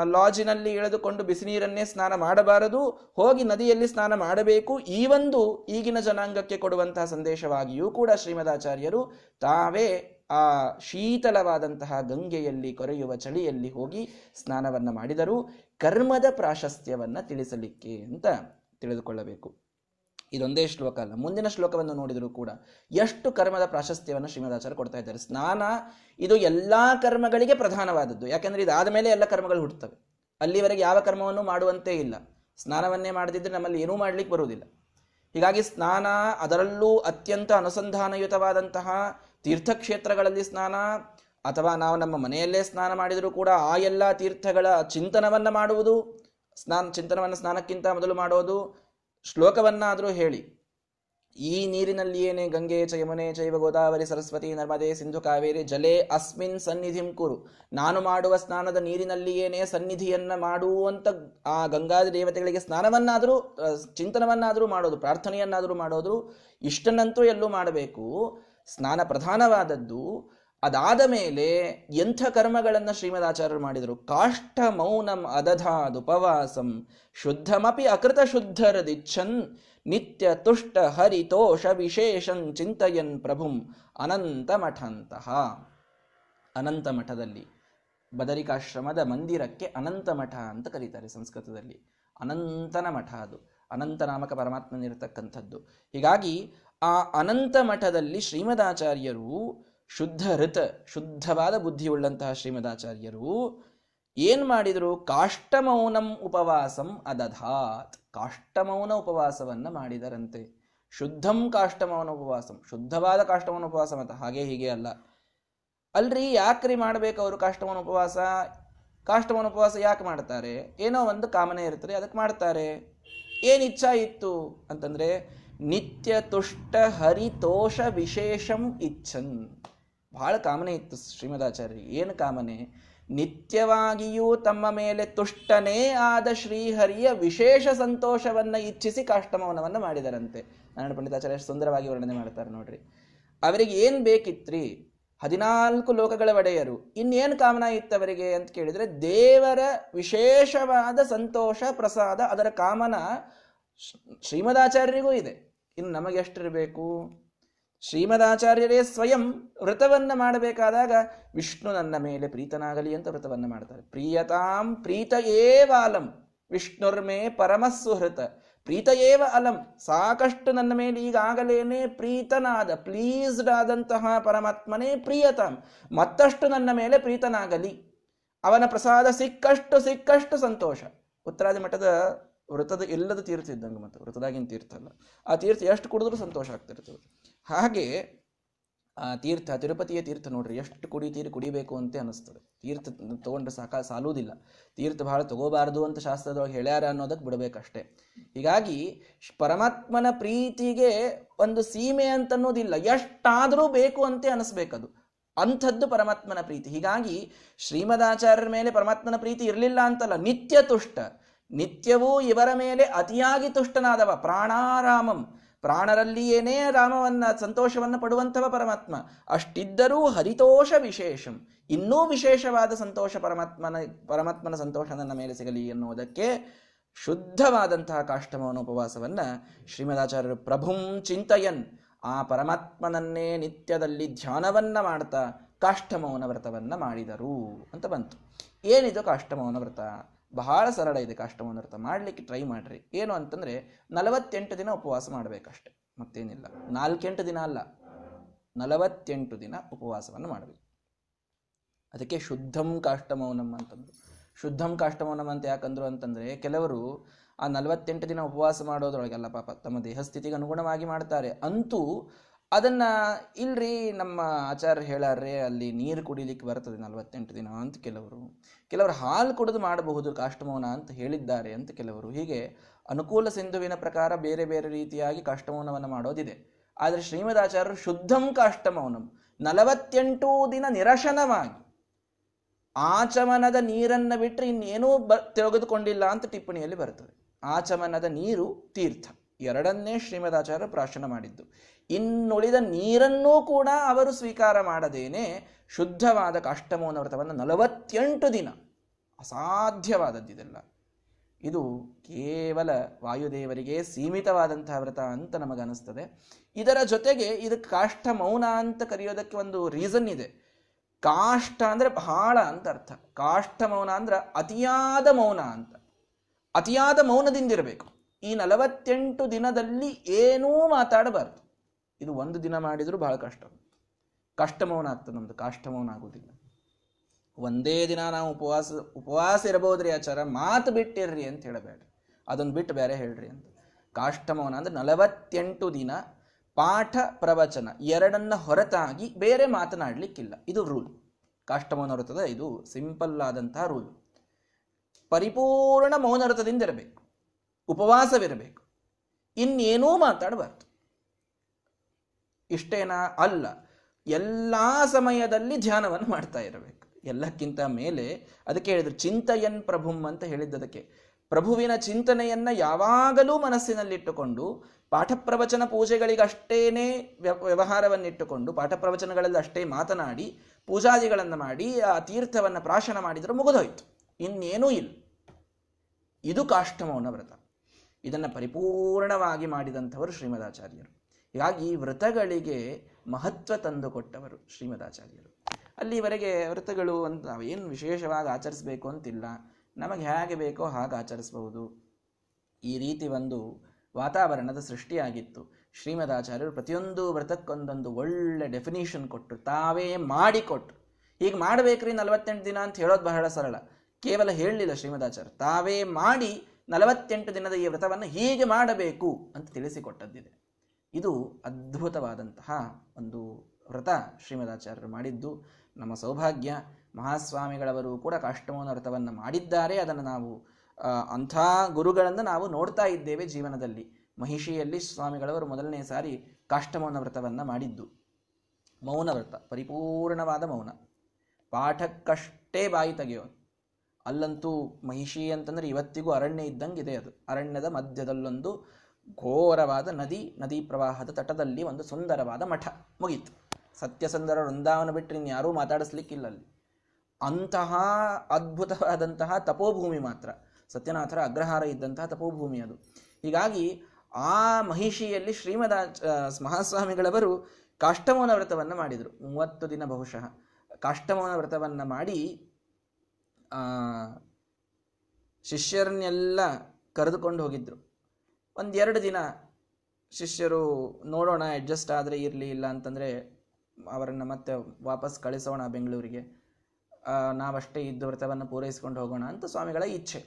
S1: ಲಾಜಿನಲ್ಲಿ ಇಳಿದುಕೊಂಡು ಬಿಸಿನೀರನ್ನೇ ಸ್ನಾನ ಮಾಡಬಾರದು, ಹೋಗಿ ನದಿಯಲ್ಲಿ ಸ್ನಾನ ಮಾಡಬೇಕು, ಈ ಒಂದು ಈಗಿನ ಜನಾಂಗಕ್ಕೆ ಕೊಡುವಂತಹ ಸಂದೇಶವಾಗಿಯೂ ಕೂಡ ಶ್ರೀಮದಾಚಾರ್ಯರು ತಾವೇ ಆ ಶೀತಲವಾದಂತಹ ಗಂಗೆಯಲ್ಲಿ ಕೊರೆಯುವ ಚಳಿಯಲ್ಲಿ ಹೋಗಿ ಸ್ನಾನವನ್ನು ಮಾಡಿದರು. ಕರ್ಮದ ಪ್ರಾಶಸ್ತ್ಯವನ್ನು ತಿಳಿಸಲಿಕ್ಕೆ ಅಂತ ತಿಳಿದುಕೊಳ್ಳಬೇಕು. ಇದೊಂದೇ ಶ್ಲೋಕ ಅಲ್ಲ. ಮುಂದಿನ ಶ್ಲೋಕವನ್ನು ನೋಡಿದರೂ ಕೂಡ ಎಷ್ಟು ಕರ್ಮದ ಪ್ರಾಶಸ್ತ್ಯವನ್ನು ಶ್ರೀಮದಾಚಾರ್ಯ ಕೊಡ್ತಾ ಇದ್ದಾರೆ. ಸ್ನಾನ, ಇದು ಎಲ್ಲ ಕರ್ಮಗಳಿಗೆ ಪ್ರಧಾನವಾದದ್ದು. ಯಾಕೆಂದ್ರೆ ಇದಾದ ಮೇಲೆ ಎಲ್ಲ ಕರ್ಮಗಳು ಹುಟ್ಟುತ್ತವೆ ಅಲ್ಲಿವರೆಗೆ ಯಾವ ಕರ್ಮವನ್ನು ಮಾಡುವಂತೆ ಇಲ್ಲ. ಸ್ನಾನವನ್ನೇ ಮಾಡದಿದ್ದರೆ ನಮ್ಮಲ್ಲಿ ಏನೂ ಮಾಡಲಿಕ್ಕೆ ಬರುವುದಿಲ್ಲ. ಹೀಗಾಗಿ ಸ್ನಾನ, ಅದರಲ್ಲೂ ಅತ್ಯಂತ ಅನುಸಂಧಾನಯುತವಾದಂತಹ ತೀರ್ಥಕ್ಷೇತ್ರಗಳಲ್ಲಿ ಸ್ನಾನ, ಅಥವಾ ನಾವು ನಮ್ಮ ಮನೆಯಲ್ಲೇ ಸ್ನಾನ ಮಾಡಿದರೂ ಕೂಡ ಆ ಎಲ್ಲ ತೀರ್ಥಗಳ ಚಿಂತನವನ್ನು ಮಾಡುವುದು, ಸ್ನಾನ ಚಿಂತನವನ್ನು ಸ್ನಾನಕ್ಕಿಂತ ಮೊದಲು ಮಾಡೋದು ಶ್ಲೋಕವನ್ನಾದರೂ ಹೇಳಿ. ಈ ನೀರಿನಲ್ಲಿಯೇನೆ ಗಂಗೆ ಚ ಚೈವ ಗೋದಾವರಿ ಸರಸ್ವತಿ ನರ್ಮದೆ ಸಿಂಧು ಕಾವೇರಿ ಜಲೇ ಅಸ್ಮಿನ್ ಸನ್ನಿಧಿಂ ಕುರು. ನಾನು ಮಾಡುವ ಸ್ನಾನದ ನೀರಿನಲ್ಲಿಯೇನೆ ಸನ್ನಿಧಿಯನ್ನ ಮಾಡುವಂತ ಆ ಗಂಗಾದಿ ದೇವತೆಗಳಿಗೆ ಸ್ನಾನವನ್ನಾದರೂ ಚಿಂತನವನ್ನಾದರೂ ಮಾಡೋದು, ಪ್ರಾರ್ಥನೆಯನ್ನಾದರೂ ಮಾಡೋದು ಇಷ್ಟನ್ನಂತೂ ಎಲ್ಲೂ ಮಾಡಬೇಕು. ಸ್ನಾನ ಪ್ರಧಾನವಾದದ್ದು ಅದಾದ ಮೇಲೆ ಎಂಥ ಕರ್ಮಗಳನ್ನು ಶ್ರೀಮದಾಚಾರ್ಯರು ಮಾಡಿದರು? ಕಾಷ್ಟ ಮೌನಂ ಅದಧಾದುಪವಾಸಂ ಶುದ್ಧಮಪಿ ಅಕೃತ ಶುದ್ಧರದಿಚ್ಛನ್ ನಿತ್ಯ ತುಷ್ಟ ಹರಿತೋಷ ವಿಶೇಷಂ ಚಿಂತಯನ್ ಪ್ರಭುಂ ಅನಂತ ಮಠಂತಹ ಅನಂತ ಮಠದಲ್ಲಿ ಬದರಿಕಾಶ್ರಮದ ಮಂದಿರಕ್ಕೆ ಅನಂತ ಮಠ ಅಂತ ಕರೀತಾರೆ ಸಂಸ್ಕೃತದಲ್ಲಿ. ಅನಂತನ ಮಠ ಅದು. ಅನಂತ ನಾಮಕ ಪರಮಾತ್ಮನಿರತಕ್ಕಂಥದ್ದು. ಹೀಗಾಗಿ ಆ ಅನಂತ ಮಠದಲ್ಲಿ ಶ್ರೀಮದಾಚಾರ್ಯರು ಶುದ್ಧ ಋತ, ಶುದ್ಧವಾದ ಬುದ್ಧಿಯುಳ್ಳಂತಹ ಶ್ರೀಮದಾಚಾರ್ಯರು ಏನ್ ಮಾಡಿದ್ರು? ಕಾಷ್ಟಮೌನಂ ಉಪವಾಸಂ ಅದಧಾತ್. ಕಾಷ್ಟಮೌನ ಉಪವಾಸವನ್ನ ಮಾಡಿದರಂತೆ. ಶುದ್ಧಂ ಕಾಷ್ಟಮೌನ ಉಪವಾಸಂ. ಶುದ್ಧವಾದ ಕಾಷ್ಟಮೌನ ಉಪವಾಸ ಮತ ಹಾಗೆ ಹೀಗೆ ಅಲ್ಲ. ಅಲ್ರಿ, ಯಾಕ್ರಿ ಮಾಡ್ಬೇಕು ಅವರು ಕಾಷ್ಟಮೌನ ಉಪವಾಸ? ಕಾಷ್ಟಮೌನ ಉಪವಾಸ ಯಾಕೆ ಮಾಡ್ತಾರೆ? ಏನೋ ಒಂದು ಕಾಮನೆ ಇರ್ತದೆ ಅದಕ್ಕೆ ಮಾಡ್ತಾರೆ. ಏನ್ ಇಚ್ಛಾ ಇತ್ತು ಅಂತಂದ್ರೆ, ನಿತ್ಯ ತುಷ್ಟ ಹರಿತೋಷ ವಿಶೇಷಂ ಇಚ್ಛನ್. ಬಹಳ ಕಾಮನೆ ಇತ್ತು ಶ್ರೀಮದಾಚಾರ್ಯ. ಏನು ಕಾಮನೆ? ನಿತ್ಯವಾಗಿಯೂ ತಮ್ಮ ಮೇಲೆ ತುಷ್ಟನೇ ಆದ ಶ್ರೀಹರಿಯ ವಿಶೇಷ ಸಂತೋಷವನ್ನು ಇಚ್ಛಿಸಿ ಕಾಷ್ಟಮೌನವನ್ನು ಮಾಡಿದರಂತೆ. ನಾರಾಯಣ ಪಂಡಿತಾಚಾರ್ಯ ಸುಂದರವಾಗಿ ವರ್ಣನೆ ಮಾಡ್ತಾರೆ ನೋಡ್ರಿ. ಅವರಿಗೆ ಏನು ಬೇಕಿತ್ರಿ? ಹದಿನಾಲ್ಕು ಲೋಕಗಳ ಒಡೆಯರು. ಇನ್ನೇನು ಕಾಮನ ಇತ್ತು ಅವರಿಗೆ ಅಂತ ಕೇಳಿದ್ರೆ ದೇವರ ವಿಶೇಷವಾದ ಸಂತೋಷ, ಪ್ರಸಾದ ಅದರ ಕಾಮನ ಶ್ರೀಮದಾಚಾರ್ಯರಿಗೂ ಇದೆ. ಇನ್ನು ನಮಗೆ ಎಷ್ಟಿರಬೇಕು ಶ್ರೀಮದಾಚಾರ್ಯರೇ ಸ್ವಯಂ ವ್ರತವನ್ನು ಮಾಡಬೇಕಾದಾಗ ವಿಷ್ಣು ನನ್ನ ಮೇಲೆ ಪ್ರೀತನಾಗಲಿ ಅಂತ ವ್ರತವನ್ನು ಮಾಡ್ತಾರೆ. ಪ್ರಿಯತಾಂ ಪ್ರೀತ ಏವಾಲಂ ವಿಷ್ಣುರ್ಮೇ ಪರಮಸ್ಸುಹೃತ. ಪ್ರೀತ ಏವ ಅಲಂ. ಸಾಕಷ್ಟು ನನ್ನ ಮೇಲೆ ಈಗಾಗಲೇನೆ ಪ್ರೀತನಾದ ಪ್ಲೀಸ್ಡ್ ಆದಂತಹ ಪರಮಾತ್ಮನೇ ಪ್ರಿಯತಾಂ. ಮತ್ತಷ್ಟು ನನ್ನ ಮೇಲೆ ಪ್ರೀತನಾಗಲಿ. ಅವನ ಪ್ರಸಾದ ಸಿಕ್ಕಷ್ಟು ಸಿಕ್ಕಷ್ಟು ಸಂತೋಷ. ಉತ್ತರಾದಿ ಮಠದ ವೃತದ ಇಲ್ಲದ ತೀರ್ಥ ಇದ್ದಂಗೆ ಮತ್ತು, ವೃತದಾಗಿನ ತೀರ್ಥ ಅಲ್ಲ. ಆ ತೀರ್ಥ ಎಷ್ಟು ಕುಡಿದ್ರೂ ಸಂತೋಷ ಆಗ್ತಿರ್ತದೆ. ಹಾಗೆ, ಆ ತೀರ್ಥ, ತಿರುಪತಿಯ ತೀರ್ಥ ನೋಡ್ರಿ, ಎಷ್ಟು ಕುಡಿತೀರಿ ಕುಡಿಬೇಕು ಅಂತ ಅನಿಸ್ತದೆ. ತೀರ್ಥ ತಗೊಂಡ್ರೆ ಸಾಕ ಸಾಲುವುದಿಲ್ಲ ತೀರ್ಥ ಬಹಳ ತಗೋಬಾರದು ಅಂತ ಶಾಸ್ತ್ರದೊಳಗೆ ಹೇಳ್ಯಾರ ಅನ್ನೋದಕ್ಕೆ ಬಿಡಬೇಕಷ್ಟೇ. ಹೀಗಾಗಿ, ಪರಮಾತ್ಮನ ಪ್ರೀತಿಗೆ ಒಂದು ಸೀಮೆ ಅಂತ ಅನ್ನೋದಿಲ್ಲ ಎಷ್ಟಾದರೂ ಬೇಕು ಅಂತೆ ಅನಿಸ್ಬೇಕದು. ಅಂಥದ್ದು ಪರಮಾತ್ಮನ ಪ್ರೀತಿ. ಹೀಗಾಗಿ ಶ್ರೀಮದಾಚಾರ್ಯರ ಮೇಲೆ ಪರಮಾತ್ಮನ ಪ್ರೀತಿ ಇರಲಿಲ್ಲ ಅಂತಲ್ಲ, ನಿತ್ಯ ತುಷ್ಟ. ನಿತ್ಯವೂ ಇವರ ಮೇಲೆ ಅತಿಯಾಗಿ ತುಷ್ಟನಾದವ ಪ್ರಾಣಾರಾಮಂ. ಪ್ರಾಣರಲ್ಲಿಯೇನೇ ರಾಮವನ್ನ, ಸಂತೋಷವನ್ನು ಪಡುವಂಥವ ಪರಮಾತ್ಮ. ಅಷ್ಟಿದ್ದರೂ ಹರಿತೋಷ ವಿಶೇಷಂ. ಇನ್ನೂ ವಿಶೇಷವಾದ ಸಂತೋಷ ಪರಮಾತ್ಮನ ಪರಮಾತ್ಮನ ಸಂತೋಷ ನನ್ನ ಮೇಲೆ ಸಿಗಲಿ ಎನ್ನುವುದಕ್ಕೆ ಶುದ್ಧವಾದಂತಹ ಕಾಷ್ಟಮವನ ಉಪವಾಸವನ್ನ ಶ್ರೀಮದಾಚಾರ್ಯರು ಪ್ರಭುಂ ಚಿಂತಯನ್. ಆ ಪರಮಾತ್ಮನನ್ನೇ ನಿತ್ಯದಲ್ಲಿ ಧ್ಯಾನವನ್ನ ಮಾಡ್ತಾ ಕಾಷ್ಟಮೌನ ವ್ರತವನ್ನ ಮಾಡಿದರು ಅಂತ ಬಂತು. ಏನಿದು ಕಾಷ್ಟಮೌನ ವ್ರತ ಬಹಳ ಸರಳ ಇದೆ ಕಾಷ್ಟಮೌನ ವ್ರತ ಮಾಡ್ಲಿಕ್ಕೆ ಟ್ರೈ ಮಾಡ್ರಿ. ಏನು ಅಂತಂದ್ರೆ ನಲವತ್ತೆಂಟು ದಿನ ಉಪವಾಸ ಮಾಡಬೇಕಷ್ಟೆ. ಮತ್ತೇನಿಲ್ಲ. ನಾಲ್ಕೆಂಟು ದಿನ ಅಲ್ಲ. ನಲವತ್ತೆಂಟು ದಿನ ಉಪವಾಸವನ್ನು ಮಾಡಬೇಕು. ಅದಕ್ಕೆ ಶುದ್ಧಂ ಕಾಷ್ಟಮೌನಂ ಅಂತಂದ್ರು. ಶುದ್ಧಂ ಕಾಷ್ಟಮೌನಂ ಅಂತ ಯಾಕಂದ್ರು ಅಂತಂದ್ರೆ ಕೆಲವರು ಆ ನಲವತ್ತೆಂಟು ದಿನ ಉಪವಾಸ ಮಾಡೋದ್ರೊಳಗೆಲ್ಲ ಪಾಪ ತಮ್ಮ ದೇಹಸ್ಥಿತಿಗೆ ಅನುಗುಣವಾಗಿ ಮಾಡ್ತಾರೆ. ಅಂತೂ ಅದನ್ನ ಇಲ್ರಿ ನಮ್ಮ ಆಚಾರ್ಯ ಹೇಳಾರ್ರೆ, ಅಲ್ಲಿ ನೀರು ಕುಡಿಲಿಕ್ಕೆ ಬರ್ತದೆ ನಲವತ್ತೆಂಟು ದಿನ ಅಂತ ಕೆಲವರು. ಕೆಲವರು ಹಾಲು ಕುಡಿದು ಮಾಡಬಹುದು, ಕಾಷ್ಟಮೌನ ಅಂತ ಹೇಳಿದ್ದಾರೆ ಅಂತ ಕೆಲವರು. ಹೀಗೆ ಅನುಕೂಲ ಸಿಂಧುವಿನ ಪ್ರಕಾರ ಬೇರೆ ಬೇರೆ ರೀತಿಯಾಗಿ ಕಾಷ್ಟಮೌನವನ್ನು ಮಾಡೋದಿದೆ. ಆದರೆ ಶ್ರೀಮದಾಚಾರ್ಯರು ಶುದ್ಧಂ ಕಾಷ್ಟಮೌನಂ, ನಲವತ್ತೆಂಟು ದಿನ ನಿರಶನವಾಗಿ ಆಚಮನದ ನೀರನ್ನು ಬಿಟ್ಟರೆ ಇನ್ನೇನೂ ಬ, ತೆಗೆದುಕೊಂಡಿಲ್ಲ ಅಂತ ಟಿಪ್ಪಣಿಯಲ್ಲಿ ಬರ್ತದೆ. ಆಚಮನದ ನೀರು ತೀರ್ಥ. ಎರಡನ್ನೇ ಶ್ರೀಮದಾಚಾರ್ಯ ಪ್ರಾಶನ ಮಾಡಿದ್ದು. ಇನ್ನುಳಿದ ನೀರನ್ನೂ ಕೂಡ ಅವರು ಸ್ವೀಕಾರ ಮಾಡದೇನೆ ಶುದ್ಧವಾದ ಕಾಷ್ಟಮೋನ ವ್ರತವನ್ನು ನಲವತ್ತೆಂಟು ದಿನ. ಅಸಾಧ್ಯವಾದದ್ದಿದೆಲ್ಲ ಇದು ಕೇವಲ ವಾಯುದೇವರಿಗೆ ಸೀಮಿತವಾದಂತಹ ವ್ರತ ಅಂತ ನಮಗನ್ನಿಸ್ತದೆ ಇದರ ಜೊತೆಗೆ ಇದಕ್ಕೆ ಕಾಷ್ಟ ಮೌನ ಅಂತ ಕರೆಯೋದಕ್ಕೆ ಒಂದು ರೀಸನ್ ಇದೆ. ಕಾಷ್ಟ ಅಂದ್ರೆ ಬಹಳ ಅಂತ ಅರ್ಥ. ಕಾಷ್ಟ ಮೌನ ಅಂದ್ರೆ ಅತಿಯಾದ ಮೌನ ಅಂತ. ಅತಿಯಾದ ಮೌನದಿಂದಿರಬೇಕು. ಈ ನಲವತ್ತೆಂಟು ದಿನದಲ್ಲಿ ಏನೂ ಮಾತಾಡಬಾರ್ದು. ಇದು ಒಂದು ದಿನ ಮಾಡಿದರೂ ಬಹಳ ಕಷ್ಟ. ಕಷ್ಟ ಮೌನ ಆಗ್ತದೆ ನಮ್ದು ಕಾಷ್ಟ ಮೌನ ಆಗುವುದಿಲ್ಲ ಒಂದೇ ದಿನ ನಾವು ಉಪವಾಸ ಉಪವಾಸ ಇರಬಹುದ್ರಿ ಆಚಾರ, ಮಾತು ಬಿಟ್ಟಿರ್ರಿ ಅಂತ ಹೇಳಬೇಡ್ರಿ. ಅದನ್ನು ಬಿಟ್ಟು ಬೇರೆ ಹೇಳ್ರಿ ಅಂತ. ಕಾಷ್ಟಮೌನ ಅಂದ್ರೆ ನಲವತ್ತೆಂಟು ದಿನ ಪಾಠ ಪ್ರವಚನ, ಎರಡನ್ನ ಹೊರತಾಗಿ ಬೇರೆ ಮಾತನಾಡ್ಲಿಕ್ಕಿಲ್ಲ. ಇದು ರೂಲ್ ಕಾಷ್ಟಮೌನ ಇದು ಸಿಂಪಲ್ ಆದಂತಹ ರೂಲ್ ಪರಿಪೂರ್ಣ ಮೌನ ಇರಬೇಕು. ಉಪವಾಸವಿರಬೇಕು. ಇನ್ನೇನೂ ಮಾತಾಡಬಾರ್ದು. ಇಷ್ಟೇನಾ? ಅಲ್ಲ. ಎಲ್ಲ ಸಮಯದಲ್ಲಿ ಧ್ಯಾನವನ್ನು ಮಾಡ್ತಾ ಇರಬೇಕು. ಎಲ್ಲಕ್ಕಿಂತ ಮೇಲೆ ಅದಕ್ಕೆ ಹೇಳಿದ್ರು ಚಿಂತಯನ್ ಪ್ರಭುಂ ಅಂತ ಹೇಳಿದ್ದದಕ್ಕೆ. ಪ್ರಭುವಿನ ಚಿಂತನೆಯನ್ನ ಯಾವಾಗಲೂ ಮನಸ್ಸಿನಲ್ಲಿಟ್ಟುಕೊಂಡು ಪಾಠ ಪ್ರವಚನ ಪೂಜೆಗಳಿಗಷ್ಟೇನೆ ವ್ಯವಹಾರವನ್ನಿಟ್ಟುಕೊಂಡು ಪಾಠ ಪ್ರವಚನಗಳಲ್ಲಿ ಅಷ್ಟೇ ಮಾತನಾಡಿ, ಪೂಜಾದಿಗಳನ್ನು ಮಾಡಿ, ಆ ತೀರ್ಥವನ್ನು ಪ್ರಾಶನ ಮಾಡಿದರೆ ಮುಗಿದೋಯ್ತು. ಇನ್ನೇನೂ ಇಲ್ಲ. ಇದು ಕಾಷ್ಟಮೌನ ವ್ರತ. ಇದನ್ನು ಪರಿಪೂರ್ಣವಾಗಿ ಮಾಡಿದಂಥವರು ಶ್ರೀಮದಾಚಾರ್ಯರು. ಹೀಗಾಗಿ ವ್ರತಗಳಿಗೆ ಮಹತ್ವ ತಂದುಕೊಟ್ಟವರು ಶ್ರೀಮದಾಚಾರ್ಯರು. ಅಲ್ಲಿವರೆಗೆ ವ್ರತಗಳು ಅಂತ ಏನು ವಿಶೇಷವಾಗಿ ಆಚರಿಸಬೇಕು ಅಂತಿಲ್ಲ. ನಮಗೆ ಹೇಗೆ ಬೇಕೋ ಹಾಗೆ ಆಚರಿಸಬಹುದು. ಈ ರೀತಿ ಒಂದು ವಾತಾವರಣದ ಸೃಷ್ಟಿಯಾಗಿತ್ತು. ಶ್ರೀಮದಾಚಾರ್ಯರು ಪ್ರತಿಯೊಂದು ವ್ರತಕ್ಕೊಂದೊಂದು ಒಳ್ಳೆ ಡೆಫಿನೇಷನ್ ಕೊಟ್ಟರು ತಾವೇ ಮಾಡಿಕೊಟ್ರು. ಈಗ ಮಾಡಬೇಕ್ರಿ ನಲವತ್ತೆಂಟು ದಿನ ಅಂತ ಹೇಳೋದು ಬಹಳ ಸರಳ. ಕೇವಲ ಹೇಳಲಿಲ್ಲ ಶ್ರೀಮದಾಚಾರ್ಯ ತಾವೇ ಮಾಡಿ ನಲವತ್ತೆಂಟು ದಿನದ ಈ ವ್ರತವನ್ನು ಹೀಗೆ ಮಾಡಬೇಕು ಅಂತ ತಿಳಿಸಿಕೊಟ್ಟದ್ದಿದೆ. ಇದು ಅದ್ಭುತವಾದಂತಹ ಒಂದು ವ್ರತ ಶ್ರೀಮದಾಚಾರ್ಯರು ಮಾಡಿದ್ದು. ನಮ್ಮ ಸೌಭಾಗ್ಯ, ಮಹಾಸ್ವಾಮಿಗಳವರು ಕೂಡ ಕಾಷ್ಟಮೋನ ವ್ರತವನ್ನು ಮಾಡಿದ್ದಾರೆ. ಅದನ್ನು ನಾವು ಅಂಥ ಗುರುಗಳನ್ನು ನಾವು ನೋಡ್ತಾ ಇದ್ದೇವೆ ಜೀವನದಲ್ಲಿ. ಮಹಿಷಿಯಲ್ಲಿ ಸ್ವಾಮಿಗಳವರು ಮೊದಲನೇ ಸಾರಿ ಕಾಷ್ಟಮೌನ ವ್ರತವನ್ನು ಮಾಡಿದ್ದು. ಮೌನ ವ್ರತ, ಪರಿಪೂರ್ಣವಾದ ಮೌನ. ಪಾಠಕ್ಕಷ್ಟೇ ಬಾಯಿ ತೆಗೆಯೋನು ಅಲ್ಲಂತೂ ಮಹಿಷಿ ಅಂತಂದ್ರೆ ಇವತ್ತಿಗೂ ಅರಣ್ಯ ಇದ್ದಂಗಿದೆ ಅದು. ಅರಣ್ಯದ ಮಧ್ಯದಲ್ಲೊಂದು ಘೋರವಾದ ನದಿ ನದಿ ಪ್ರವಾಹದ ತಟದಲ್ಲಿ ಒಂದು ಸುಂದರವಾದ ಮಠ ಮುಗೀತು. ಸತ್ಯಸಂದರ ವೃಂದಾವನ ಬಿಟ್ಟರೆ ಇನ್ಯಾರೂ ಮಾತಾಡಿಸ್ಲಿಕ್ಕಿಲ್ಲ ಅಲ್ಲಿ. ಅಂತಹ ಅದ್ಭುತವಾದಂತಹ ತಪೋಭೂಮಿ ಮಾತ್ರ. ಸತ್ಯನಾಥರ ಅಗ್ರಹಾರ ಇದ್ದಂತಹ ತಪೋಭೂಮಿ ಅದು. ಹೀಗಾಗಿ ಆ ಮಹಿಷಿಯಲ್ಲಿ ಶ್ರೀಮದ ಮಹಾಸ್ವಾಮಿಗಳವರು ಕಾಷ್ಟಮೌನ ವ್ರತವನ್ನು ಮಾಡಿದರು. ಮೂವತ್ತು ದಿನ ಬಹುಶಃ. ಕಾಷ್ಟಮೌನ ವ್ರತವನ್ನು ಮಾಡಿ ಶಿಷ್ಯರನ್ನೆಲ್ಲ ಕರೆದುಕೊಂಡು ಹೋಗಿದ್ರು. ಒಂದೆರಡು ದಿನ ಶಿಷ್ಯರು ನೋಡೋಣ ಅಡ್ಜಸ್ಟ್ ಆದರೆ ಇರಲಿ, ಇಲ್ಲ ಅಂತಂದರೆ ಅವರನ್ನು ಮತ್ತೆ ವಾಪಸ್ ಕಳಿಸೋಣ ಬೆಂಗಳೂರಿಗೆ. ನಾವಷ್ಟೇ ಇದ್ದು ವ್ರತವನ್ನು ಪೂರೈಸಿಕೊಂಡು ಹೋಗೋಣ ಅಂತ ಸ್ವಾಮಿಗಳ ಇಚ್ಛೆ.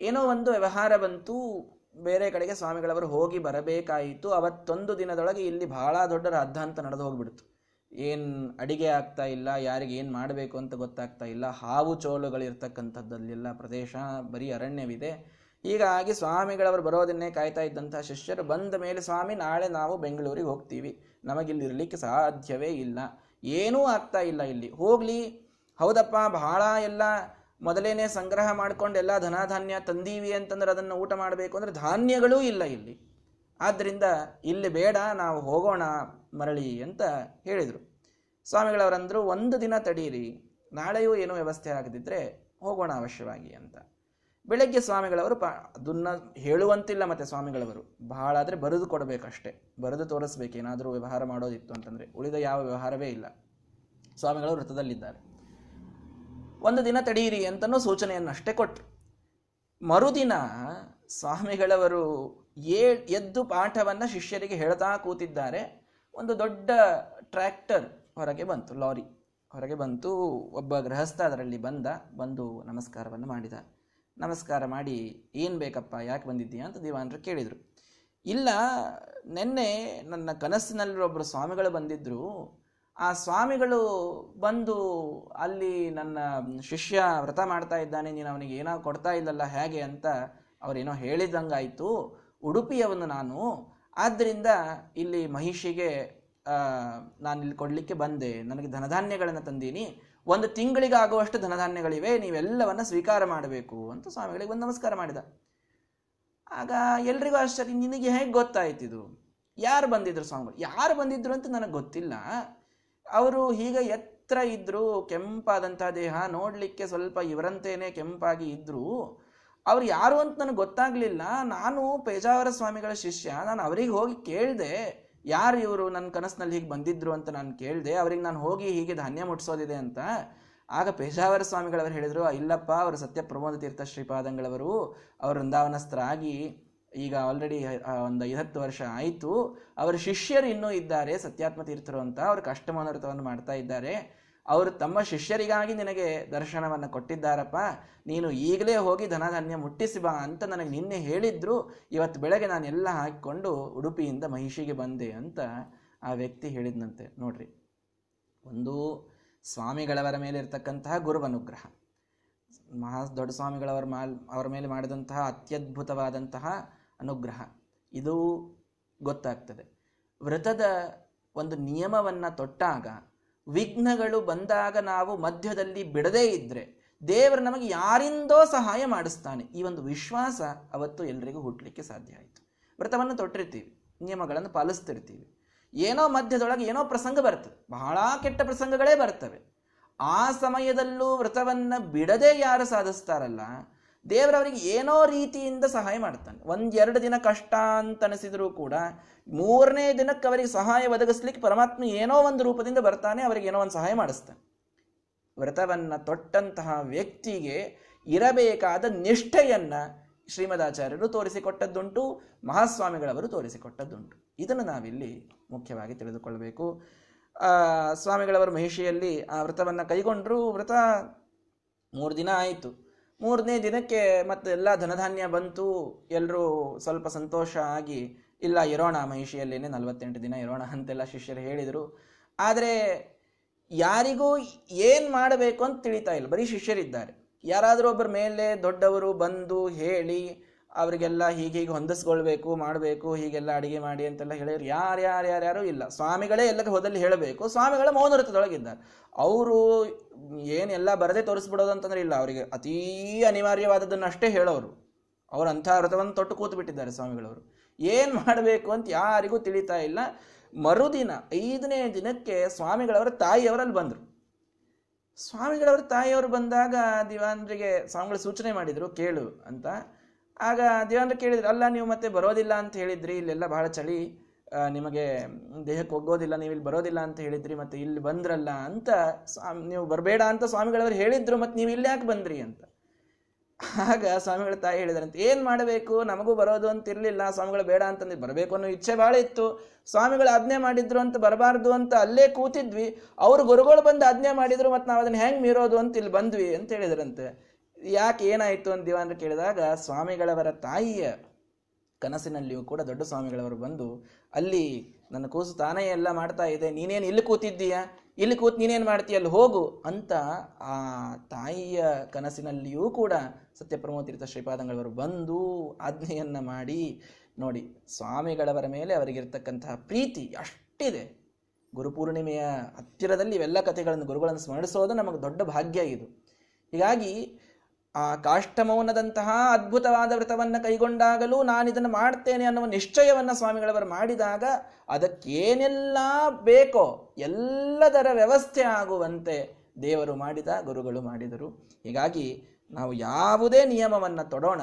S1: ಏನೋ ಒಂದು ವ್ಯವಹಾರ ಬಂತು, ಬೇರೆ ಕಡೆಗೆ ಸ್ವಾಮಿಗಳವರು ಹೋಗಿ ಬರಬೇಕಾಯಿತು. ಅವತ್ತೊಂದು ದಿನದೊಳಗೆ ಇಲ್ಲಿ ಬಹಳ ದೊಡ್ಡ ರಾದ್ಧಾಂತ ನಡೆದು ಹೋಗ್ಬಿಡ್ತು. ಏನು ಅಡಿಗೆ ಆಗ್ತಾ ಇಲ್ಲ, ಯಾರಿಗೆ ಏನು ಮಾಡಬೇಕು ಅಂತ ಗೊತ್ತಾಗ್ತಾ ಇಲ್ಲ. ಹಾವು ಚೋಳುಗಳಿರ್ತಕ್ಕಂಥದ್ದಲ್ಲೆಲ್ಲ ಪ್ರದೇಶ, ಬರೀ ಅರಣ್ಯವಿದೆ. ಹೀಗಾಗಿ ಸ್ವಾಮಿಗಳವರು ಬರೋದನ್ನೇ ಕಾಯ್ತಾ ಇದ್ದಂಥ ಶಿಷ್ಯರು ಬಂದ ಮೇಲೆ, ಸ್ವಾಮಿ, ನಾಳೆ ನಾವು ಬೆಂಗಳೂರಿಗೆ ಹೋಗ್ತೀವಿ. ನಮಗಿಲ್ಲಿ ಇರಲಿಕ್ಕೆ ಸಾಧ್ಯವೇ ಇಲ್ಲ. ಏನೂ ಆಗ್ತಾ ಇಲ್ಲ ಇಲ್ಲಿ. ಹೋಗಲಿ. ಹೌದಪ್ಪ ಬಹಳ ಎಲ್ಲ ಮೊದಲೇನೆ ಸಂಗ್ರಹ ಮಾಡಿಕೊಂಡು ಎಲ್ಲ ಧನಧಾನ್ಯ ತಂದೀವಿ ಅಂತಂದ್ರೆ ಅದನ್ನು ಊಟ ಮಾಡಬೇಕು ಅಂದ್ರೆ ಧಾನ್ಯಗಳೂ ಇಲ್ಲ ಇಲ್ಲಿ. ಆದ್ದರಿಂದ ಇಲ್ಲಿ ಬೇಡ, ನಾವು ಹೋಗೋಣ ಮರಳಿ ಅಂತ ಹೇಳಿದರು. ಸ್ವಾಮಿಗಳವರಂದರು, ಒಂದು ದಿನ ತಡೀರಿ, ನಾಳೆಯೂ ಏನೂ ವ್ಯವಸ್ಥೆ ಆಗದಿದ್ದರೆ ಹೋಗೋಣ ಅವಶ್ಯವಾಗಿ ಅಂತ. ಬೆಳಗ್ಗೆ ಸ್ವಾಮಿಗಳವರು ಪಾ, ಅದನ್ನ ಹೇಳುವಂತಿಲ್ಲ ಮತ್ತೆ ಸ್ವಾಮಿಗಳವರು. ಬಹಳ ಆದರೆ ಬರೆದು ಕೊಡಬೇಕಷ್ಟೇ. ಬರೆದು ತೋರಿಸ್ಬೇಕು, ಏನಾದರೂ ವ್ಯವಹಾರ ಮಾಡೋದಿತ್ತು ಅಂತಂದರೆ. ಉಳಿದ ಯಾವ ವ್ಯವಹಾರವೇ ಇಲ್ಲ. ಸ್ವಾಮಿಗಳು ವೃತ್ತದಲ್ಲಿದ್ದಾರೆ. ಒಂದು ದಿನ ತಡೆಯಿರಿ ಅಂತನೂ ಸೂಚನೆಯನ್ನಷ್ಟೇ ಕೊಟ್ಟರು ಮರುದಿನ ಸ್ವಾಮಿಗಳವರು ಏ ಎದ್ದು ಪಾಠವನ್ನು ಶಿಷ್ಯರಿಗೆ ಹೇಳ್ತಾ ಕೂತಿದ್ದಾರೆ. ಒಂದು ದೊಡ್ಡ ಟ್ರ್ಯಾಕ್ಟರ್ ಹೊರಗೆ ಬಂತು, ಲಾರಿ ಹೊರಗೆ ಬಂತು. ಒಬ್ಬ ಗೃಹಸ್ಥ ಅದರಲ್ಲಿ ಬಂದ, ಬಂದು ನಮಸ್ಕಾರವನ್ನು ಮಾಡಿದ. ನಮಸ್ಕಾರ ಮಾಡಿ, ಏನು ಬೇಕಪ್ಪ, ಯಾಕೆ ಬಂದಿದ್ದೀಯಾ? ಅಂತ ದಿವಾನರು ಕೇಳಿದರು. ಇಲ್ಲ, ನಿನ್ನೆ ನನ್ನ ಕನಸಿನಲ್ಲಿರೊಬ್ಬರು ಸ್ವಾಮಿಗಳು ಬಂದಿದ್ದರು ಆ ಸ್ವಾಮಿಗಳು ಬಂದು ಅಲ್ಲಿ ನನ್ನ ಶಿಷ್ಯ ವ್ರತ ಮಾಡ್ತಾ ಇದ್ದಾನೆ, ನೀನು ಅವನಿಗೆ ಏನೋ ಕೊಡ್ತಾ ಇಲ್ಲಲ್ಲ, ಹೇಗೆ ಅಂತ ಅವರೇನೋ ಹೇಳಿದಂಗಾಯಿತು. ಉಡುಪಿಯವನು ನಾನು. ಆದ್ದರಿಂದ ಇಲ್ಲಿ ಮಹಿಷಿಗೆ ನಾನು ಇಲ್ಲಿ ಕೊಡಲಿಕ್ಕೆ ಬಂದೆ. ನನಗೆ ಧನಧಾನ್ಯಗಳನ್ನು ತಂದೀನಿ. ಒಂದು ತಿಂಗಳಿಗೆ ಆಗುವಷ್ಟು ಧನಧಾನ್ಯಗಳಿವೆ. ನೀವೆಲ್ಲವನ್ನ ಸ್ವೀಕಾರ ಮಾಡಬೇಕು ಅಂತ ಸ್ವಾಮಿಗಳಿಗೆ ಒಂದು ನಮಸ್ಕಾರ ಮಾಡಿದ. ಆಗ ಎಲ್ರಿಗೂ ಆಶ್ಚರ್ಯ, ನಿನಗೆ ಹೇಗೆ ಗೊತ್ತಾಯ್ತಿದು ಯಾರು ಬಂದಿದ್ರು ಸ್ವಾಮಿಗಳು ಯಾರು ಬಂದಿದ್ರು ಅಂತ ನನಗೆ ಗೊತ್ತಿಲ್ಲ. ಅವರು ಹೀಗೆ ಎತ್ತರ ಇದ್ರು. ಕೆಂಪಾದಂಥ ದೇಹ ನೋಡಲಿಕ್ಕೆ ಸ್ವಲ್ಪ ಇವರಂತೇನೆ ಕೆಂಪಾಗಿ ಇದ್ರು. ಅವ್ರು ಯಾರು ಅಂತ ನನಗೆ ಗೊತ್ತಾಗ್ಲಿಲ್ಲ. ನಾನು ಪೇಜಾವರ ಸ್ವಾಮಿಗಳ ಶಿಷ್ಯ. ನಾನು ಅವರಿಗೆ ಹೋಗಿ ಕೇಳಿದೆ, ಯಾರು ಇವರು ನನ್ನ ಕನಸಿನಲ್ಲಿ ಹೀಗೆ ಬಂದಿದ್ರು ಅಂತ ನಾನು ಕೇಳಿದೆ, ಅವ್ರಿಗೆ ನಾನು ಹೋಗಿ ಹೀಗೆ ಧಾನ್ಯ ಮುಟ್ಸೋದಿದೆ ಅಂತ. ಆಗ ಪೇಜಾವರ ಸ್ವಾಮಿಗಳವರು ಹೇಳಿದರು ಇಲ್ಲಪ್ಪ, ಅವರು ಸತ್ಯ ಪ್ರಮೋದ ತೀರ್ಥ ಶ್ರೀಪಾದಂಗಳವರು, ಅವರು ವೃಂದಾವನಸ್ಥರಾಗಿ ಈಗ ಆಲ್ರೆಡಿ ಒಂದು ಐವತ್ತು ವರ್ಷ ಆಯಿತು. ಅವರ ಶಿಷ್ಯರು ಇನ್ನೂ ಇದ್ದಾರೆ, ಸತ್ಯಾತ್ಮ ತೀರ್ಥರು ಅಂತ. ಅವರು ಕಷ್ಟಮನೋರಥವನ್ನು ಮಾಡ್ತಾ ಇದ್ದಾರೆ. ಅವರು ತಮ್ಮ ಶಿಷ್ಯರಿಗಾಗಿ ನಿನಗೆ ದರ್ಶನವನ್ನು ಕೊಟ್ಟಿದ್ದಾರಪ್ಪ. ನೀನು ಈಗಲೇ ಹೋಗಿ ಧನಧಾನ್ಯ ಮುಟ್ಟಿಸಿ ಬಾ ಅಂತ ನನಗೆ ನಿನ್ನೆ ಹೇಳಿದ್ರು. ಇವತ್ತು ಬೆಳಗ್ಗೆ ನಾನು ಎಲ್ಲ ಹಾಕಿಕೊಂಡು ಉಡುಪಿಯಿಂದ ಮಹಿಷಿಗೆ ಬಂದೆ ಅಂತ ಆ ವ್ಯಕ್ತಿ ಹೇಳಿದ್ನಂತೆ. ನೋಡ್ರಿ. ಒಂದು ಸ್ವಾಮಿಗಳವರ ಮೇಲೆ ಇರತಕ್ಕಂತಹ ಗುರುವನುಗ್ರಹ. ಮಹಾ ದೊಡ್ಡ ಸ್ವಾಮಿಗಳವರ ಮಾಲ್, ಅವರ ಮೇಲೆ ಮಾಡಿದಂತಹ ಅತ್ಯದ್ಭುತವಾದಂತಹ ಅನುಗ್ರಹ. ಇದು ಗೊತ್ತಾಗ್ತದೆ. ವ್ರತದ ಒಂದು ನಿಯಮವನ್ನು ತೊಟ್ಟಾಗ ವಿಘ್ನಗಳು ಬಂದಾಗ ನಾವು ಮಧ್ಯದಲ್ಲಿ ಬಿಡದೇ ಇದ್ರೆ ದೇವರು ನಮಗೆ ಯಾರಿಂದೋ ಸಹಾಯ ಮಾಡಿಸ್ತಾನೆ. ಈ ಒಂದು ವಿಶ್ವಾಸ ಅವತ್ತು ಎಲ್ರಿಗೂ ಹುಟ್ಟಲಿಕ್ಕೆ ಸಾಧ್ಯ ಆಯಿತು. ವ್ರತವನ್ನು ತೊಟ್ಟಿರ್ತೀವಿ, ನಿಯಮಗಳನ್ನು ಪಾಲಿಸ್ತಿರ್ತೀವಿ. ಏನೋ ಮಧ್ಯದೊಳಗೆ ಏನೋ ಪ್ರಸಂಗ ಬರ್ತದೆ, ಬಹಳ ಕೆಟ್ಟ ಪ್ರಸಂಗಗಳೇ ಬರ್ತವೆ. ಆ ಸಮಯದಲ್ಲೂ ವ್ರತವನ್ನು ಬಿಡದೆ ಯಾರು ಸಾಧಿಸ್ತಾರಲ್ಲ ದೇವರವರಿಗೆ ಏನೋ ರೀತಿಯಿಂದ ಸಹಾಯ ಮಾಡ್ತಾನೆ. ಒಂದೆರಡು ದಿನ ಕಷ್ಟ ಅಂತ ಅನಿಸಿದರೂ ಕೂಡ ಮೂರನೇ ದಿನಕ್ಕೆ ಅವರಿಗೆ ಸಹಾಯ ಒದಗಿಸ್ಲಿಕ್ಕೆ ಪರಮಾತ್ಮ ಏನೋ ಒಂದು ರೂಪದಿಂದ ಬರ್ತಾನೆ, ಅವರಿಗೆ ಏನೋ ಒಂದು ಸಹಾಯ ಮಾಡಿಸ್ತಾನೆ. ವ್ರತವನ್ನು ತೊಟ್ಟಂತಹ ವ್ಯಕ್ತಿಗೆ ಇರಬೇಕಾದ ನಿಷ್ಠೆಯನ್ನು ಶ್ರೀಮದಾಚಾರ್ಯರು ತೋರಿಸಿಕೊಟ್ಟದ್ದುಂಟು, ಮಹಾಸ್ವಾಮಿಗಳವರು ತೋರಿಸಿಕೊಟ್ಟದ್ದುಂಟು. ಇದನ್ನು ನಾವಿಲ್ಲಿ ಮುಖ್ಯವಾಗಿ ತಿಳಿದುಕೊಳ್ಬೇಕು ಸ್ವಾಮಿಗಳವರು ಮಹಿಷಿಯಲ್ಲಿ ಆ ವ್ರತವನ್ನು ಕೈಗೊಂಡ್ರು, ವ್ರತ ಮೂರು ದಿನ ಆಯಿತು. ಮೂರನೇ ದಿನಕ್ಕೆ ಮತ್ತೆ ಎಲ್ಲ ಧನಧಾನ್ಯ ಬಂತು ಎಲ್ಲರೂ ಸ್ವಲ್ಪ ಸಂತೋಷ ಆಗಿ, ಇಲ್ಲ ಇರೋಣ ಮಹಿಷಿಯಲ್ಲೇನೆ ನಲವತ್ತೆಂಟು ದಿನ ಇರೋಣ ಅಂತೆಲ್ಲ ಶಿಷ್ಯರು ಹೇಳಿದರು. ಆದರೆ ಯಾರಿಗೂ ಏನು ಮಾಡಬೇಕು ಅಂತ ತಿಳಿತಾ ಇಲ್ಲ. ಬರೀ ಶಿಷ್ಯರಿದ್ದಾರೆ. ಯಾರಾದರೂ ಒಬ್ಬರ ಮೇಲೆ ದೊಡ್ಡವರು ಬಂದು ಹೇಳಿ ಅವರಿಗೆಲ್ಲ ಹೀಗೆ ಹೀಗೆ ಹೊಂದಿಸ್ಕೊಳ್ಬೇಕು, ಮಾಡಬೇಕು, ಹೀಗೆಲ್ಲ ಅಡಿಗೆ ಮಾಡಿ ಅಂತೆಲ್ಲ ಹೇಳಿದ್ರು. ಯಾರು ಯಾರು ಯಾರ್ಯಾರು ಯಾರು ಇಲ್ಲ. ಸ್ವಾಮಿಗಳೇ ಎಲ್ಲ ಹೋದಲ್ಲಿ ಹೇಳಬೇಕು. ಸ್ವಾಮಿಗಳ ಮೌನವೃತದೊಳಗಿದ್ದಾರೆ ಅವರು ಏನೆಲ್ಲ ಬರದೆ ತೋರಿಸ್ಬಿಡೋದು ಅಂತಂದ್ರೆ ಇಲ್ಲ. ಅವರಿಗೆ ಅತೀ ಅನಿವಾರ್ಯವಾದದ್ದನ್ನು ಅಷ್ಟೇ ಹೇಳೋರು. ಅವರು ಅಂಥ ವ್ರತವನ್ನು ತೊಟ್ಟು ಕೂತು ಬಿಟ್ಟಿದ್ದಾರೆ ಸ್ವಾಮಿಗಳವರು. ಏನು ಮಾಡಬೇಕು ಅಂತ ಯಾರಿಗೂ ತಿಳಿತಾ ಇಲ್ಲ. ಮರುದಿನ, ಐದನೇ ದಿನಕ್ಕೆ ಸ್ವಾಮಿಗಳವರ ತಾಯಿಯವರಲ್ಲಿ ಬಂದರು. ಸ್ವಾಮಿಗಳವರ ತಾಯಿಯವರು ಬಂದಾಗ ದಿವಾನ್ರಿಗೆ ಸ್ವಾಮಿಗಳು ಸೂಚನೆ ಮಾಡಿದರು, ಕೇಳು ಅಂತ. ಆಗ ದೇವೇಂದ್ರ ಕೇಳಿದ್ರು, ಅಲ್ಲ, ನೀವು ಮತ್ತೆ ಬರೋದಿಲ್ಲ ಅಂತ ಹೇಳಿದ್ರಿ, ಇಲ್ಲೆಲ್ಲ ಬಹಳ ಚಳಿ ನಿಮಗೆ ದೇಹಕ್ಕೆ ಹೋಗೋದಿಲ್ಲ ನೀವು ಇಲ್ಲಿ ಬರೋದಿಲ್ಲ ಅಂತ ಹೇಳಿದ್ರಿ, ಮತ್ತೆ ಇಲ್ಲಿ ಬಂದ್ರಲ್ಲ ಅಂತ ನೀವು ಬರಬೇಡ ಅಂತ ಸ್ವಾಮಿಗಳವರು ಹೇಳಿದ್ರು, ಮತ್ತೆ ನೀವು ಇಲ್ಲಿ ಯಾಕೆ ಬಂದ್ರಿ ಅಂತ. ಆಗ ಸ್ವಾಮಿಗಳ ತಾಯಿ ಹೇಳಿದ್ರಂತೆ, ಏನ್ ಮಾಡಬೇಕು? ನಮಗೂ ಬರೋದು ಅಂತ ಇರಲಿಲ್ಲ, ಸ್ವಾಮಿಗಳು ಬೇಡ ಅಂತಂದ್ರೆ ಬರಬೇಕು ಅನ್ನೋ ಇಚ್ಛೆ ಬಹಳ ಇತ್ತು. ಸ್ವಾಮಿಗಳು ಆಜ್ಞೆ ಮಾಡಿದ್ರು ಅಂತ ಬರಬಾರ್ದು ಅಂತ ಅಲ್ಲೇ ಕೂತಿದ್ವಿ. ಅವ್ರು ಗುರುಗಳು ಬಂದು ಆಜ್ಞೆ ಮಾಡಿದ್ರು, ಮತ್ತೆ ನಾವು ಅದನ್ನ ಹೆಂಗೆ ಮೀರೋದು ಅಂತ ಇಲ್ಲಿ ಬಂದ್ವಿ ಅಂತ ಹೇಳಿದ್ರಂತೆ. ಯಾಕೆ ಏನಾಯಿತು ಅಂತ ದಿವಾನ್ರು ಕೇಳಿದಾಗ, ಸ್ವಾಮಿಗಳವರ ತಾಯಿಯ ಕನಸಿನಲ್ಲಿಯೂ ಕೂಡ ದೊಡ್ಡ ಸ್ವಾಮಿಗಳವರು ಬಂದು, ಅಲ್ಲಿ ನನ್ನ ಕೂಸು ತಾನೇ ಎಲ್ಲ ಮಾಡ್ತಾ ಇದೆ, ನೀನೇನು ಇಲ್ಲಿ ಕೂತಿದ್ದೀಯಾ? ಇಲ್ಲಿ ಕೂತ್ ನೀನೇನು ಮಾಡ್ತೀಯ? ಅಲ್ಲಿ ಹೋಗು ಅಂತ ಆ ತಾಯಿಯ ಕನಸಿನಲ್ಲಿಯೂ ಕೂಡ ಸತ್ಯಪ್ರಮೋತೀರ್ಥ ಶ್ರೀಪಾದಂಗಳವರು ಬಂದು ಆಜ್ಞೆಯನ್ನು ಮಾಡಿ, ನೋಡಿ, ಸ್ವಾಮಿಗಳವರ ಮೇಲೆ ಅವರಿಗಿರ್ತಕ್ಕಂತಹ ಪ್ರೀತಿ ಅಷ್ಟಿದೆ. ಗುರುಪೂರ್ಣಿಮೆಯ ಹತ್ತಿರದಲ್ಲಿ ಇವೆಲ್ಲ ಕಥೆಗಳನ್ನು, ಗುರುಗಳನ್ನು ಸ್ಮರಿಸೋದು ನಮಗೆ ದೊಡ್ಡ ಭಾಗ್ಯ ಇದು. ಹೀಗಾಗಿ ಆ ಕಾಷ್ಟಮೌನದಂತಹ ಅದ್ಭುತವಾದ ವ್ರತವನ್ನು ಕೈಗೊಂಡಾಗಲೂ ನಾನು ಇದನ್ನು ಮಾಡ್ತೇನೆ ಅನ್ನುವ ನಿಶ್ಚಯವನ್ನು ಸ್ವಾಮಿಗಳವರು ಮಾಡಿದಾಗ ಅದಕ್ಕೇನೆಲ್ಲ ಬೇಕೋ ಎಲ್ಲದರ ವ್ಯವಸ್ಥೆ ಆಗುವಂತೆ ದೇವರು ಮಾಡಿದ, ಗುರುಗಳು ಮಾಡಿದರು. ಹೀಗಾಗಿ ನಾವು ಯಾವುದೇ ನಿಯಮವನ್ನು ತೊಡೋಣ.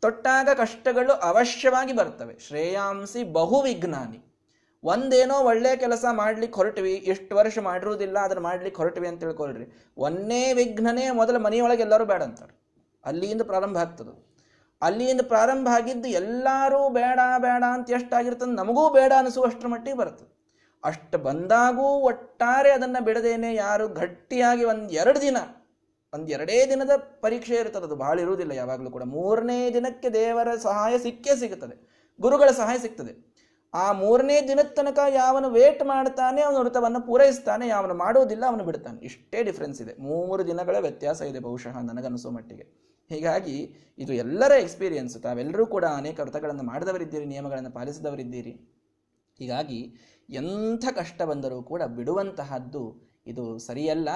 S1: ತೊಟ್ಟಾಗ ಕಷ್ಟಗಳು ಅವಶ್ಯವಾಗಿ ಬರ್ತವೆ. ಶ್ರೇಯಾಂಸಿ ಬಹು ವಿಜ್ಞಾನಿ ಒಂದೇನೋ ಒಳ್ಳೆ ಕೆಲಸ ಮಾಡ್ಲಿಕ್ಕೆ ಹೊರಟಿವಿ ಎಷ್ಟು ವರ್ಷ ಮಾಡಿರುವುದಿಲ್ಲ, ಅದನ್ನು ಮಾಡ್ಲಿಕ್ಕೆ ಹೊರಟಿವಿ ಅಂತ ತಿಳ್ಕೊಳ್ರಿ. ಒಂದೇ ವಿಘ್ನನೇ ಮೊದಲು ಮನೆಯೊಳಗೆ ಎಲ್ಲರೂ ಬೇಡ ಅಂತಾರೆ ಅಲ್ಲಿಂದ ಪ್ರಾರಂಭ ಆಗ್ತದೆ. ಅಲ್ಲಿಂದ ಪ್ರಾರಂಭ ಆಗಿದ್ದು ಎಲ್ಲರೂ ಬೇಡ ಬೇಡ ಅಂತ ಎಷ್ಟಾಗಿರ್ತದೆ ನಮಗೂ ಬೇಡ ಅನಿಸುವಷ್ಟರ ಮಟ್ಟಿಗೆ ಬರ್ತದೆ. ಅಷ್ಟು ಬಂದಾಗೂ ಒಟ್ಟಾರೆ ಅದನ್ನು ಬಿಡದೇನೆ ಯಾರು ಗಟ್ಟಿಯಾಗಿ ಒಂದು ಎರಡು ದಿನ, ಒಂದು ಎರಡೇ ದಿನದ ಪರೀಕ್ಷೆ ಇರ್ತದೆ. ಅದು ಭಾಳ ಇರುವುದಿಲ್ಲ, ಯಾವಾಗಲೂ ಕೂಡ. ಮೂರನೇ ದಿನಕ್ಕೆ ದೇವರ ಸಹಾಯ ಸಿಕ್ಕೇ ಸಿಗುತ್ತದೆ. ಗುರುಗಳ ಸಹಾಯ ಸಿಗ್ತದೆ. ಆ ಮೂರನೇ ದಿನದ ತನಕ ಯಾವನು ವೇಟ್ ಮಾಡ್ತಾನೆ, ಅವನು ವೃತವನ್ನು ಪೂರೈಸ್ತಾನೆ, ಯಾವನು ಮಾಡುವುದಿಲ್ಲ, ಅವನು ಬಿಡ್ತಾನೆ. ಇಷ್ಟೇ ಡಿಫ್ರೆನ್ಸ್ ಇದೆ. ಮೂರು ದಿನಗಳ ವ್ಯತ್ಯಾಸ ಇದೆ ಬಹುಶಃ ನನಗನ್ನಿಸೋ ಮಟ್ಟಿಗೆ. ಹೀಗಾಗಿ ಇದು ಎಲ್ಲರ ಎಕ್ಸ್ಪೀರಿಯನ್ಸ್ ತಾವೆಲ್ಲರೂ ಕೂಡ ಅನೇಕ ವ್ರತಗಳನ್ನು ಮಾಡಿದವರಿದ್ದೀರಿ, ನಿಯಮಗಳನ್ನು ಪಾಲಿಸಿದವರಿದ್ದೀರಿ. ಹೀಗಾಗಿ ಎಂಥ ಕಷ್ಟ ಬಂದರೂ ಕೂಡ ಬಿಡುವಂತಹದ್ದು ಇದು ಸರಿಯಲ್ಲ.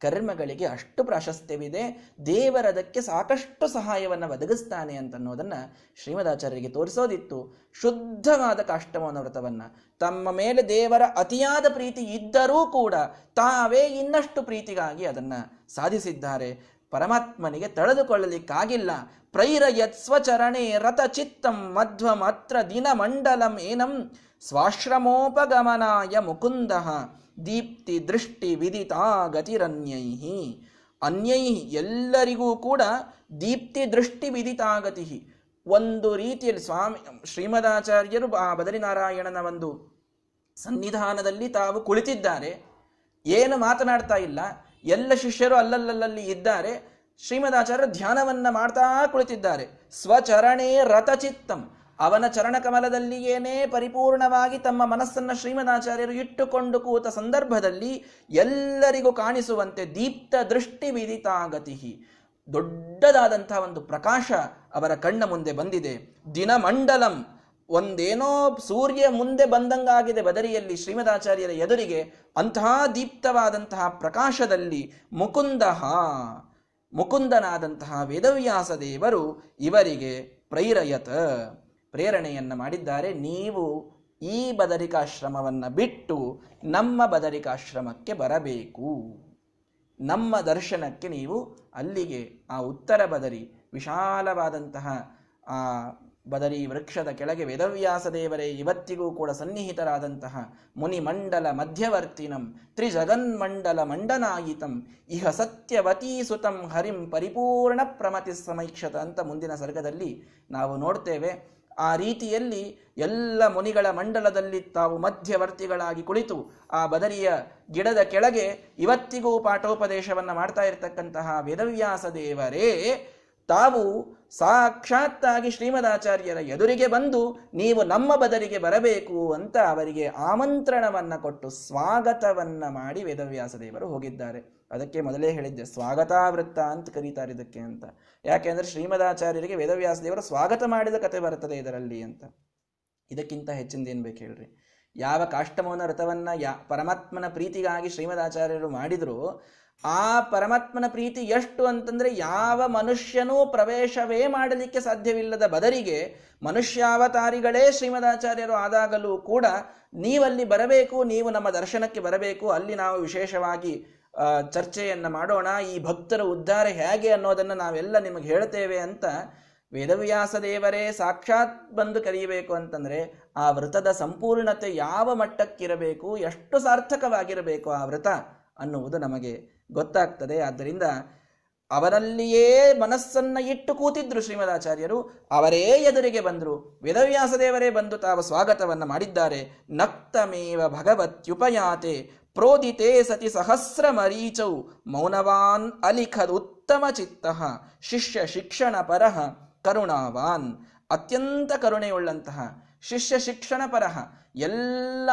S1: ಕರ್ಮಗಳಿಗೆ ಅಷ್ಟು ಪ್ರಾಶಸ್ತ್ಯವಿದೆ. ದೇವರದಕ್ಕೆ ಸಾಕಷ್ಟು ಸಹಾಯವನ್ನು ಒದಗಿಸ್ತಾನೆ ಅಂತನ್ನೋದನ್ನು ಶ್ರೀಮದಾಚಾರ್ಯರಿಗೆ ತೋರಿಸೋದಿತ್ತು. ಶುದ್ಧವಾದ ಕಾಷ್ಟಮೋನ ವ್ರತವನ್ನು. ತಮ್ಮ ಮೇಲೆ ದೇವರ ಅತಿಯಾದ ಪ್ರೀತಿ ಇದ್ದರೂ ಕೂಡ ತಾವೇ ಇನ್ನಷ್ಟು ಪ್ರೀತಿಗಾಗಿ ಅದನ್ನು ಸಾಧಿಸಿದ್ದಾರೆ. ಪರಮಾತ್ಮನಿಗೆ ತಳೆದುಕೊಳ್ಳಲಿಕ್ಕಾಗಿಲ್ಲ. ಪ್ರೈರಯತ್ ಸ್ವಚರಣೆ ರಥ ಚಿತ್ತಂ ಮಧ್ವಮತ್ರ ದಿನ ಮಂಡಲಂ ಏನಂ ಸ್ವಾಶ್ರಮೋಪಗಮನಾಯ ಮುಕುಂದ ದೀಪ್ತಿ ದೃಷ್ಟಿ ವಿದಿತಾ ಗತಿರನ್ಯೈ ಅನ್ಯೈ ಎಲ್ಲರಿಗೂ ಕೂಡ ದೀಪ್ತಿ ದೃಷ್ಟಿ ವಿದಿತಾಗತಿ ಒಂದು ರೀತಿಯಲ್ಲಿ ಸ್ವಾಮಿ, ಶ್ರೀಮದಾಚಾರ್ಯರು ಆ ಬದರಿನಾರಾಯಣನ ಒಂದು ಸನ್ನಿಧಾನದಲ್ಲಿ ತಾವು ಕುಳಿತಿದ್ದಾರೆ. ಏನು ಮಾತನಾಡ್ತಾ ಇಲ್ಲ. ಎಲ್ಲ ಶಿಷ್ಯರು ಅಲ್ಲಲ್ಲಲ್ಲಿ ಇದ್ದಾರೆ. ಶ್ರೀಮದಾಚಾರ್ಯರು ಧ್ಯಾನವನ್ನ ಮಾಡ್ತಾ ಕುಳಿತಿದ್ದಾರೆ. ಸ್ವಚರಣೇ ರಥಚಿತ್ತಂ. ಅವನ ಚರಣಕಮಲದಲ್ಲಿಯೇನೇ ಪರಿಪೂರ್ಣವಾಗಿ ತಮ್ಮ ಮನಸ್ಸನ್ನು ಶ್ರೀಮದಾಚಾರ್ಯರು ಇಟ್ಟುಕೊಂಡು ಕೂತ ಸಂದರ್ಭದಲ್ಲಿ ಎಲ್ಲರಿಗೂ ಕಾಣಿಸುವಂತೆ ದೀಪ್ತ ದೃಷ್ಟಿ ವಿದಿತಾಗತಿ ದೊಡ್ಡದಾದಂತಹ ಒಂದು ಪ್ರಕಾಶ ಅವರ ಕಣ್ಣ ಮುಂದೆ ಬಂದಿದೆ. ದಿನಮಂಡಲಂ. ಒಂದೇನೋ ಸೂರ್ಯ ಮುಂದೆ ಬಂದಂಗಾಗಿದೆ ಬದರಿಯಲ್ಲಿ ಶ್ರೀಮದಾಚಾರ್ಯರ ಎದುರಿಗೆ, ಅಂತಹ ದೀಪ್ತವಾದಂತಹ ಪ್ರಕಾಶದಲ್ಲಿ ಮುಕುಂದಹ, ಮುಕುಂದನಾದಂತಹ ವೇದವ್ಯಾಸ ದೇವರು ಇವರಿಗೆ ಪ್ರೈರಯತ, ಪ್ರೇರಣೆಯನ್ನು ಮಾಡಿದ್ದಾರೆ. ನೀವು ಈ ಬದರಿಕಾಶ್ರಮವನ್ನು ಬಿಟ್ಟು ನಮ್ಮ ಬದರಿಕಾಶ್ರಮಕ್ಕೆ ಬರಬೇಕು. ನಮ್ಮ ದರ್ಶನಕ್ಕೆ ನೀವು ಅಲ್ಲಿಗೆ ಆ ಉತ್ತರ ಬದರಿ ವಿಶಾಲವಾದಂತಹ ಆ ಬದರಿ ವೃಕ್ಷದ ಕೆಳಗೆ ವೇದವ್ಯಾಸ ದೇವರೇ, ಇವತ್ತಿಗೂ ಕೂಡ ಸನ್ನಿಹಿತರಾದಂತಹ ಮುನಿಮಂಡಲ ಮಧ್ಯವರ್ತಿನಂ, ತ್ರಿಜಗನ್ಮಂಡಲ ಮಂಡನಾಯಿತಂ, ಇಹ ಸತ್ಯವತೀ ಸುತಂ ಹರಿಂ ಪರಿಪೂರ್ಣ ಪ್ರಮತಿ ಸಮೈಕ್ಷತ ಅಂತ ಮುಂದಿನ ಸರ್ಗದಲ್ಲಿ ನಾವು ನೋಡ್ತೇವೆ. ಆ ರೀತಿಯಲ್ಲಿ ಎಲ್ಲ ಮುನಿಗಳ ಮಂಡಲದಲ್ಲಿ ತಾವು ಮಧ್ಯವರ್ತಿಗಳಾಗಿ ಕುಳಿತು ಆ ಬದರಿಯ ಗಿಡದ ಕೆಳಗೆ ಇವತ್ತಿಗೂ ಪಾಠೋಪದೇಶವನ್ನು ಮಾಡ್ತಾ ಇರತಕ್ಕಂತಹ ವೇದವ್ಯಾಸ ದೇವರೇ ತಾವು ಸಾಕ್ಷಾತ್ತಾಗಿ ಶ್ರೀಮದಾಚಾರ್ಯರ ಎದುರಿಗೆ ಬಂದು ನೀವು ನಮ್ಮ ಬದಲಿಗೆ ಬರಬೇಕು ಅಂತ ಅವರಿಗೆ ಆಮಂತ್ರಣವನ್ನ ಕೊಟ್ಟು ಸ್ವಾಗತವನ್ನ ಮಾಡಿ ವೇದವ್ಯಾಸ ದೇವರು ಹೋಗಿದ್ದಾರೆ. ಅದಕ್ಕೆ ಮೊದಲೇ ಹೇಳಿದ್ದೆ, ಸ್ವಾಗತಾವೃತ್ತ ಅಂತ ಕರೀತಾರೆ ಇದಕ್ಕೆ ಅಂತ. ಯಾಕೆಂದ್ರೆ ಶ್ರೀಮದಾಚಾರ್ಯರಿಗೆ ವೇದವ್ಯಾಸ ದೇವರು ಸ್ವಾಗತ ಮಾಡಿದ ಕತೆ ಬರ್ತದೆ ಇದರಲ್ಲಿ ಅಂತ. ಇದಕ್ಕಿಂತ ಹೆಚ್ಚಿಂದೇನು ಬೇಕು ಹೇಳ್ರಿ? ಯಾವ ಕಾಷ್ಟಮೌನ ವ್ರತವನ್ನ ಯಾ ಪರಮಾತ್ಮನ ಪ್ರೀತಿಗಾಗಿ ಶ್ರೀಮದಾಚಾರ್ಯರು ಮಾಡಿದ್ರು ಆ ಪರಮಾತ್ಮನ ಪ್ರೀತಿ ಎಷ್ಟು ಅಂತಂದ್ರೆ ಯಾವ ಮನುಷ್ಯನೂ ಪ್ರವೇಶವೇ ಮಾಡಲಿಕ್ಕೆ ಸಾಧ್ಯವಿಲ್ಲದ ಬದರಿಗೆ ಮನುಷ್ಯಾವತಾರಿಗಳೇ ಶ್ರೀಮದಾಚಾರ್ಯರು ಆದಾಗಲೂ ಕೂಡ ನೀವಲ್ಲಿ ಬರಬೇಕು, ನೀವು ನಮ್ಮ ದರ್ಶನಕ್ಕೆ ಬರಬೇಕು, ಅಲ್ಲಿ ನಾವು ವಿಶೇಷವಾಗಿ ಚರ್ಚೆಯನ್ನ ಮಾಡೋಣ, ಈ ಭಕ್ತರ ಉದ್ಧಾರ ಹೇಗೆ ಅನ್ನೋದನ್ನು ನಾವೆಲ್ಲ ನಿಮಗೆ ಹೇಳ್ತೇವೆ ಅಂತ ವೇದವ್ಯಾಸ ದೇವರೇ ಸಾಕ್ಷಾತ್ ಬಂದು ಕರೆಯಬೇಕು ಅಂತಂದ್ರೆ ಆ ವ್ರತದ ಸಂಪೂರ್ಣತೆ ಯಾವ ಮಟ್ಟಕ್ಕಿರಬೇಕು, ಎಷ್ಟು ಸಾರ್ಥಕವಾಗಿರಬೇಕು ಆ ವ್ರತ ಅನ್ನುವುದು ನಮಗೆ ಗೊತ್ತಾಗ್ತದೆ. ಆದ್ದರಿಂದ ಅವರಲ್ಲಿಯೇ ಮನಸ್ಸನ್ನ ಇಟ್ಟು ಕೂತಿದ್ರು ಶ್ರೀಮದಾಚಾರ್ಯರು. ಅವರೇ ಎದುರಿಗೆ ಬಂದರು. ವೇದವ್ಯಾಸ ದೇವರೇ ಬಂದು ತಾವು ಸ್ವಾಗತವನ್ನ ಮಾಡಿದ್ದಾರೆ. ನಕ್ತಮೇವ ಭಗವತ್ಯುಪಯಾತೆ. ಪ್ರೋದಿತೆ ಸತಿ ಸಹಸ್ರ ಮರೀಚೌ ಮೌನವಾನ್ ಅಲಿಖದ್ ಉತ್ತಮ ಚಿತ್ತ. ಶಿಷ್ಯ ಶಿಕ್ಷಣ ಪರಹ ಕರುಣಾವಾನ್. ಅತ್ಯಂತ ಕರುಣೆಯುಳ್ಳಂತಹ ಶಿಷ್ಯ ಶಿಕ್ಷಣ ಪರಹ ಎಲ್ಲ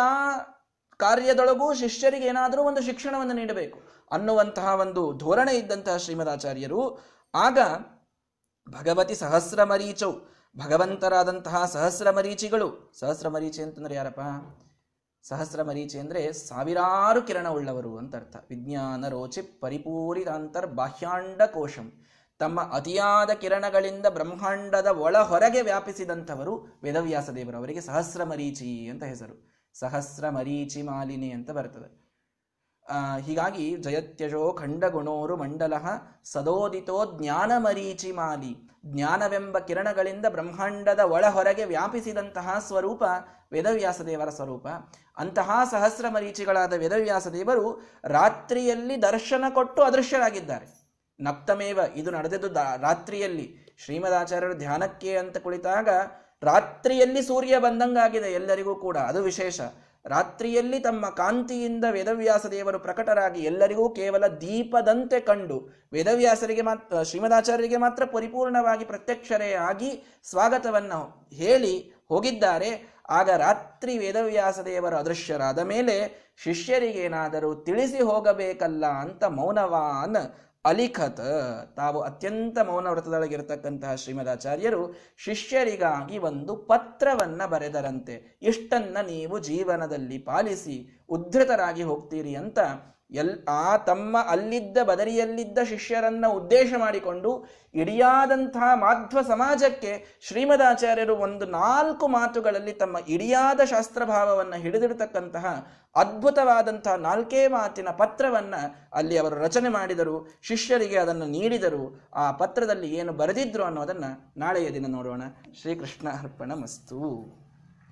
S1: ಕಾರ್ಯದೊಳಗೂ ಶಿಷ್ಯರಿಗೆ ಏನಾದರೂ ಒಂದು ಶಿಕ್ಷಣವನ್ನು ನೀಡಬೇಕು. ಅನ್ನುವಂತಹ ಒಂದು ಧೋರಣೆ ಇದ್ದಂತಹ ಶ್ರೀಮದಾಚಾರ್ಯರು, ಆಗ ಭಗವತಿ ಸಹಸ್ರಮರೀಚೌ, ಭಗವಂತರಾದಂತಹ ಸಹಸ್ರಮರೀಚಿಗಳು, ಸಹಸ್ರಮರೀಚಿ ಸಹಸ್ರ ಮರೀಚಿ ಅಂತಂದ್ರೆ ಯಾರಪ್ಪ? ಸಹಸ್ರಮರೀಚಿ ಅಂದರೆ ಸಾವಿರಾರು ಕಿರಣ ಉಳ್ಳವರು ಅಂತ ಅರ್ಥ ವಿಜ್ಞಾನ ರೋಚಿ ಪರಿಪೂರಿತಾಂತರ್ ಬಾಹ್ಯಾಂಡ ಕೋಶಂ. ತಮ್ಮ ಅತಿಯಾದ ಕಿರಣಗಳಿಂದ ಬ್ರಹ್ಮಾಂಡದ ಒಳ ಹೊರಗೆ ವ್ಯಾಪಿಸಿದಂಥವರು ವೇದವ್ಯಾಸ ದೇವರು ಅವರಿಗೆ ಸಹಸ್ರಮರೀಚಿ ಅಂತ ಹೆಸರು. ಸಹಸ್ರಮರೀಚಿ ಮಾಲಿನಿ ಅಂತ ಬರ್ತದೆ. ಹೀಗಾಗಿ ಜಯತ್ಯಜೋ ಖಂಡಗುಣೋರು ಮಂಡಲ ಸದೋದಿತೋ ಜ್ಞಾನ ಮರೀಚಿ ಮಾಲಿ. ಜ್ಞಾನವೆಂಬ ಕಿರಣಗಳಿಂದ ಬ್ರಹ್ಮಾಂಡದ ಒಳ ಹೊರಗೆ ವ್ಯಾಪಿಸಿದಂತಹ ಸ್ವರೂಪ ವೇದವ್ಯಾಸ ದೇವರ ಸ್ವರೂಪ. ಅಂತಹ ಸಹಸ್ರ ಮರೀಚಿಗಳಾದ ವೇದವ್ಯಾಸ ದೇವರು ರಾತ್ರಿಯಲ್ಲಿ ದರ್ಶನ ಕೊಟ್ಟು ಅದೃಶ್ಯರಾಗಿದ್ದಾರೆ. ನಪ್ತಮೇವ ಇದು ನಡೆದದ್ದು ರಾತ್ರಿಯಲ್ಲಿ. ಶ್ರೀಮದಾಚಾರ್ಯರು ಧ್ಯಾನಕ್ಕೆ ಅಂತ ಕುಳಿತಾಗ ರಾತ್ರಿಯಲ್ಲಿ ಸೂರ್ಯ ಬಂದಂಗಾಗಿದೆ ಎಲ್ಲರಿಗೂ ಕೂಡ. ಅದು ವಿಶೇಷ. ರಾತ್ರಿಯಲ್ಲಿ ತಮ್ಮ ಕಾಂತಿಯಿಂದ ವೇದವ್ಯಾಸ ದೇವರು ಪ್ರಕಟರಾಗಿ ಎಲ್ಲರಿಗೂ ಕೇವಲ ದೀಪದಂತೆ ಕಂಡು ವೇದವ್ಯಾಸರಿಗೆ ಮಾತ್ರ ಶ್ರೀಮದಾಚಾರ್ಯರಿಗೆ ಮಾತ್ರ ಪರಿಪೂರ್ಣವಾಗಿ ಪ್ರತ್ಯಕ್ಷರೇ ಆಗಿ ಸ್ವಾಗತವನ್ನು ಹೇಳಿ ಹೋಗಿದ್ದಾರೆ. ಆಗ ರಾತ್ರಿ ವೇದವ್ಯಾಸ ದೇವರು ಅದೃಶ್ಯರಾದ ಮೇಲೆ ಶಿಷ್ಯರಿಗೇನಾದರೂ ತಿಳಿಸಿ ಹೋಗಬೇಕಲ್ಲ ಅಂತ ಮೌನವಾನ್ ಅಲಿಖತ್, ತಾವು ಅತ್ಯಂತ ಮೌನ ವ್ರತದೊಳಗಿರತಕ್ಕಂತಹ ಶ್ರೀಮದಾಚಾರ್ಯರು ಶಿಷ್ಯರಿಗಾಗಿ ಒಂದು ಪತ್ರವನ್ನ ಬರೆದರಂತೆ. ಇಷ್ಟನ್ನ ನೀವು ಜೀವನದಲ್ಲಿ ಪಾಲಿಸಿ ಉದ್ಧತರಾಗಿ ಹೋಗ್ತೀರಿ ಅಂತ ಎಲ್, ಆ ತಮ್ಮ ಅಲ್ಲಿದ್ದ ಬದರಿಯಲ್ಲಿದ್ದ ಶಿಷ್ಯರನ್ನ ಉದ್ದೇಶ ಮಾಡಿಕೊಂಡು ಇಡಿಯಾದಂತಹ ಮಾಧ್ವ ಸಮಾಜಕ್ಕೆ ಶ್ರೀಮದಾಚಾರ್ಯರು ಒಂದು ನಾಲ್ಕು ಮಾತುಗಳಲ್ಲಿ ತಮ್ಮ ಇಡಿಯಾದ ಶಾಸ್ತ್ರಭಾವವನ್ನು ಹಿಡಿದಿರತಕ್ಕಂತಹ ಅದ್ಭುತವಾದಂತಹ ನಾಲ್ಕೇ ಮಾತಿನ ಪತ್ರವನ್ನ ಅಲ್ಲಿ ಅವರು ರಚನೆ ಮಾಡಿದರು, ಶಿಷ್ಯರಿಗೆ ಅದನ್ನು ನೀಡಿದರು. ಆ ಪತ್ರದಲ್ಲಿ ಏನು ಬರೆದಿದ್ರು ಅನ್ನೋದನ್ನ ನಾಳೆಯ ದಿನ ನೋಡೋಣ. ಶ್ರೀಕೃಷ್ಣ ಅರ್ಪಣ ಮಸ್ತು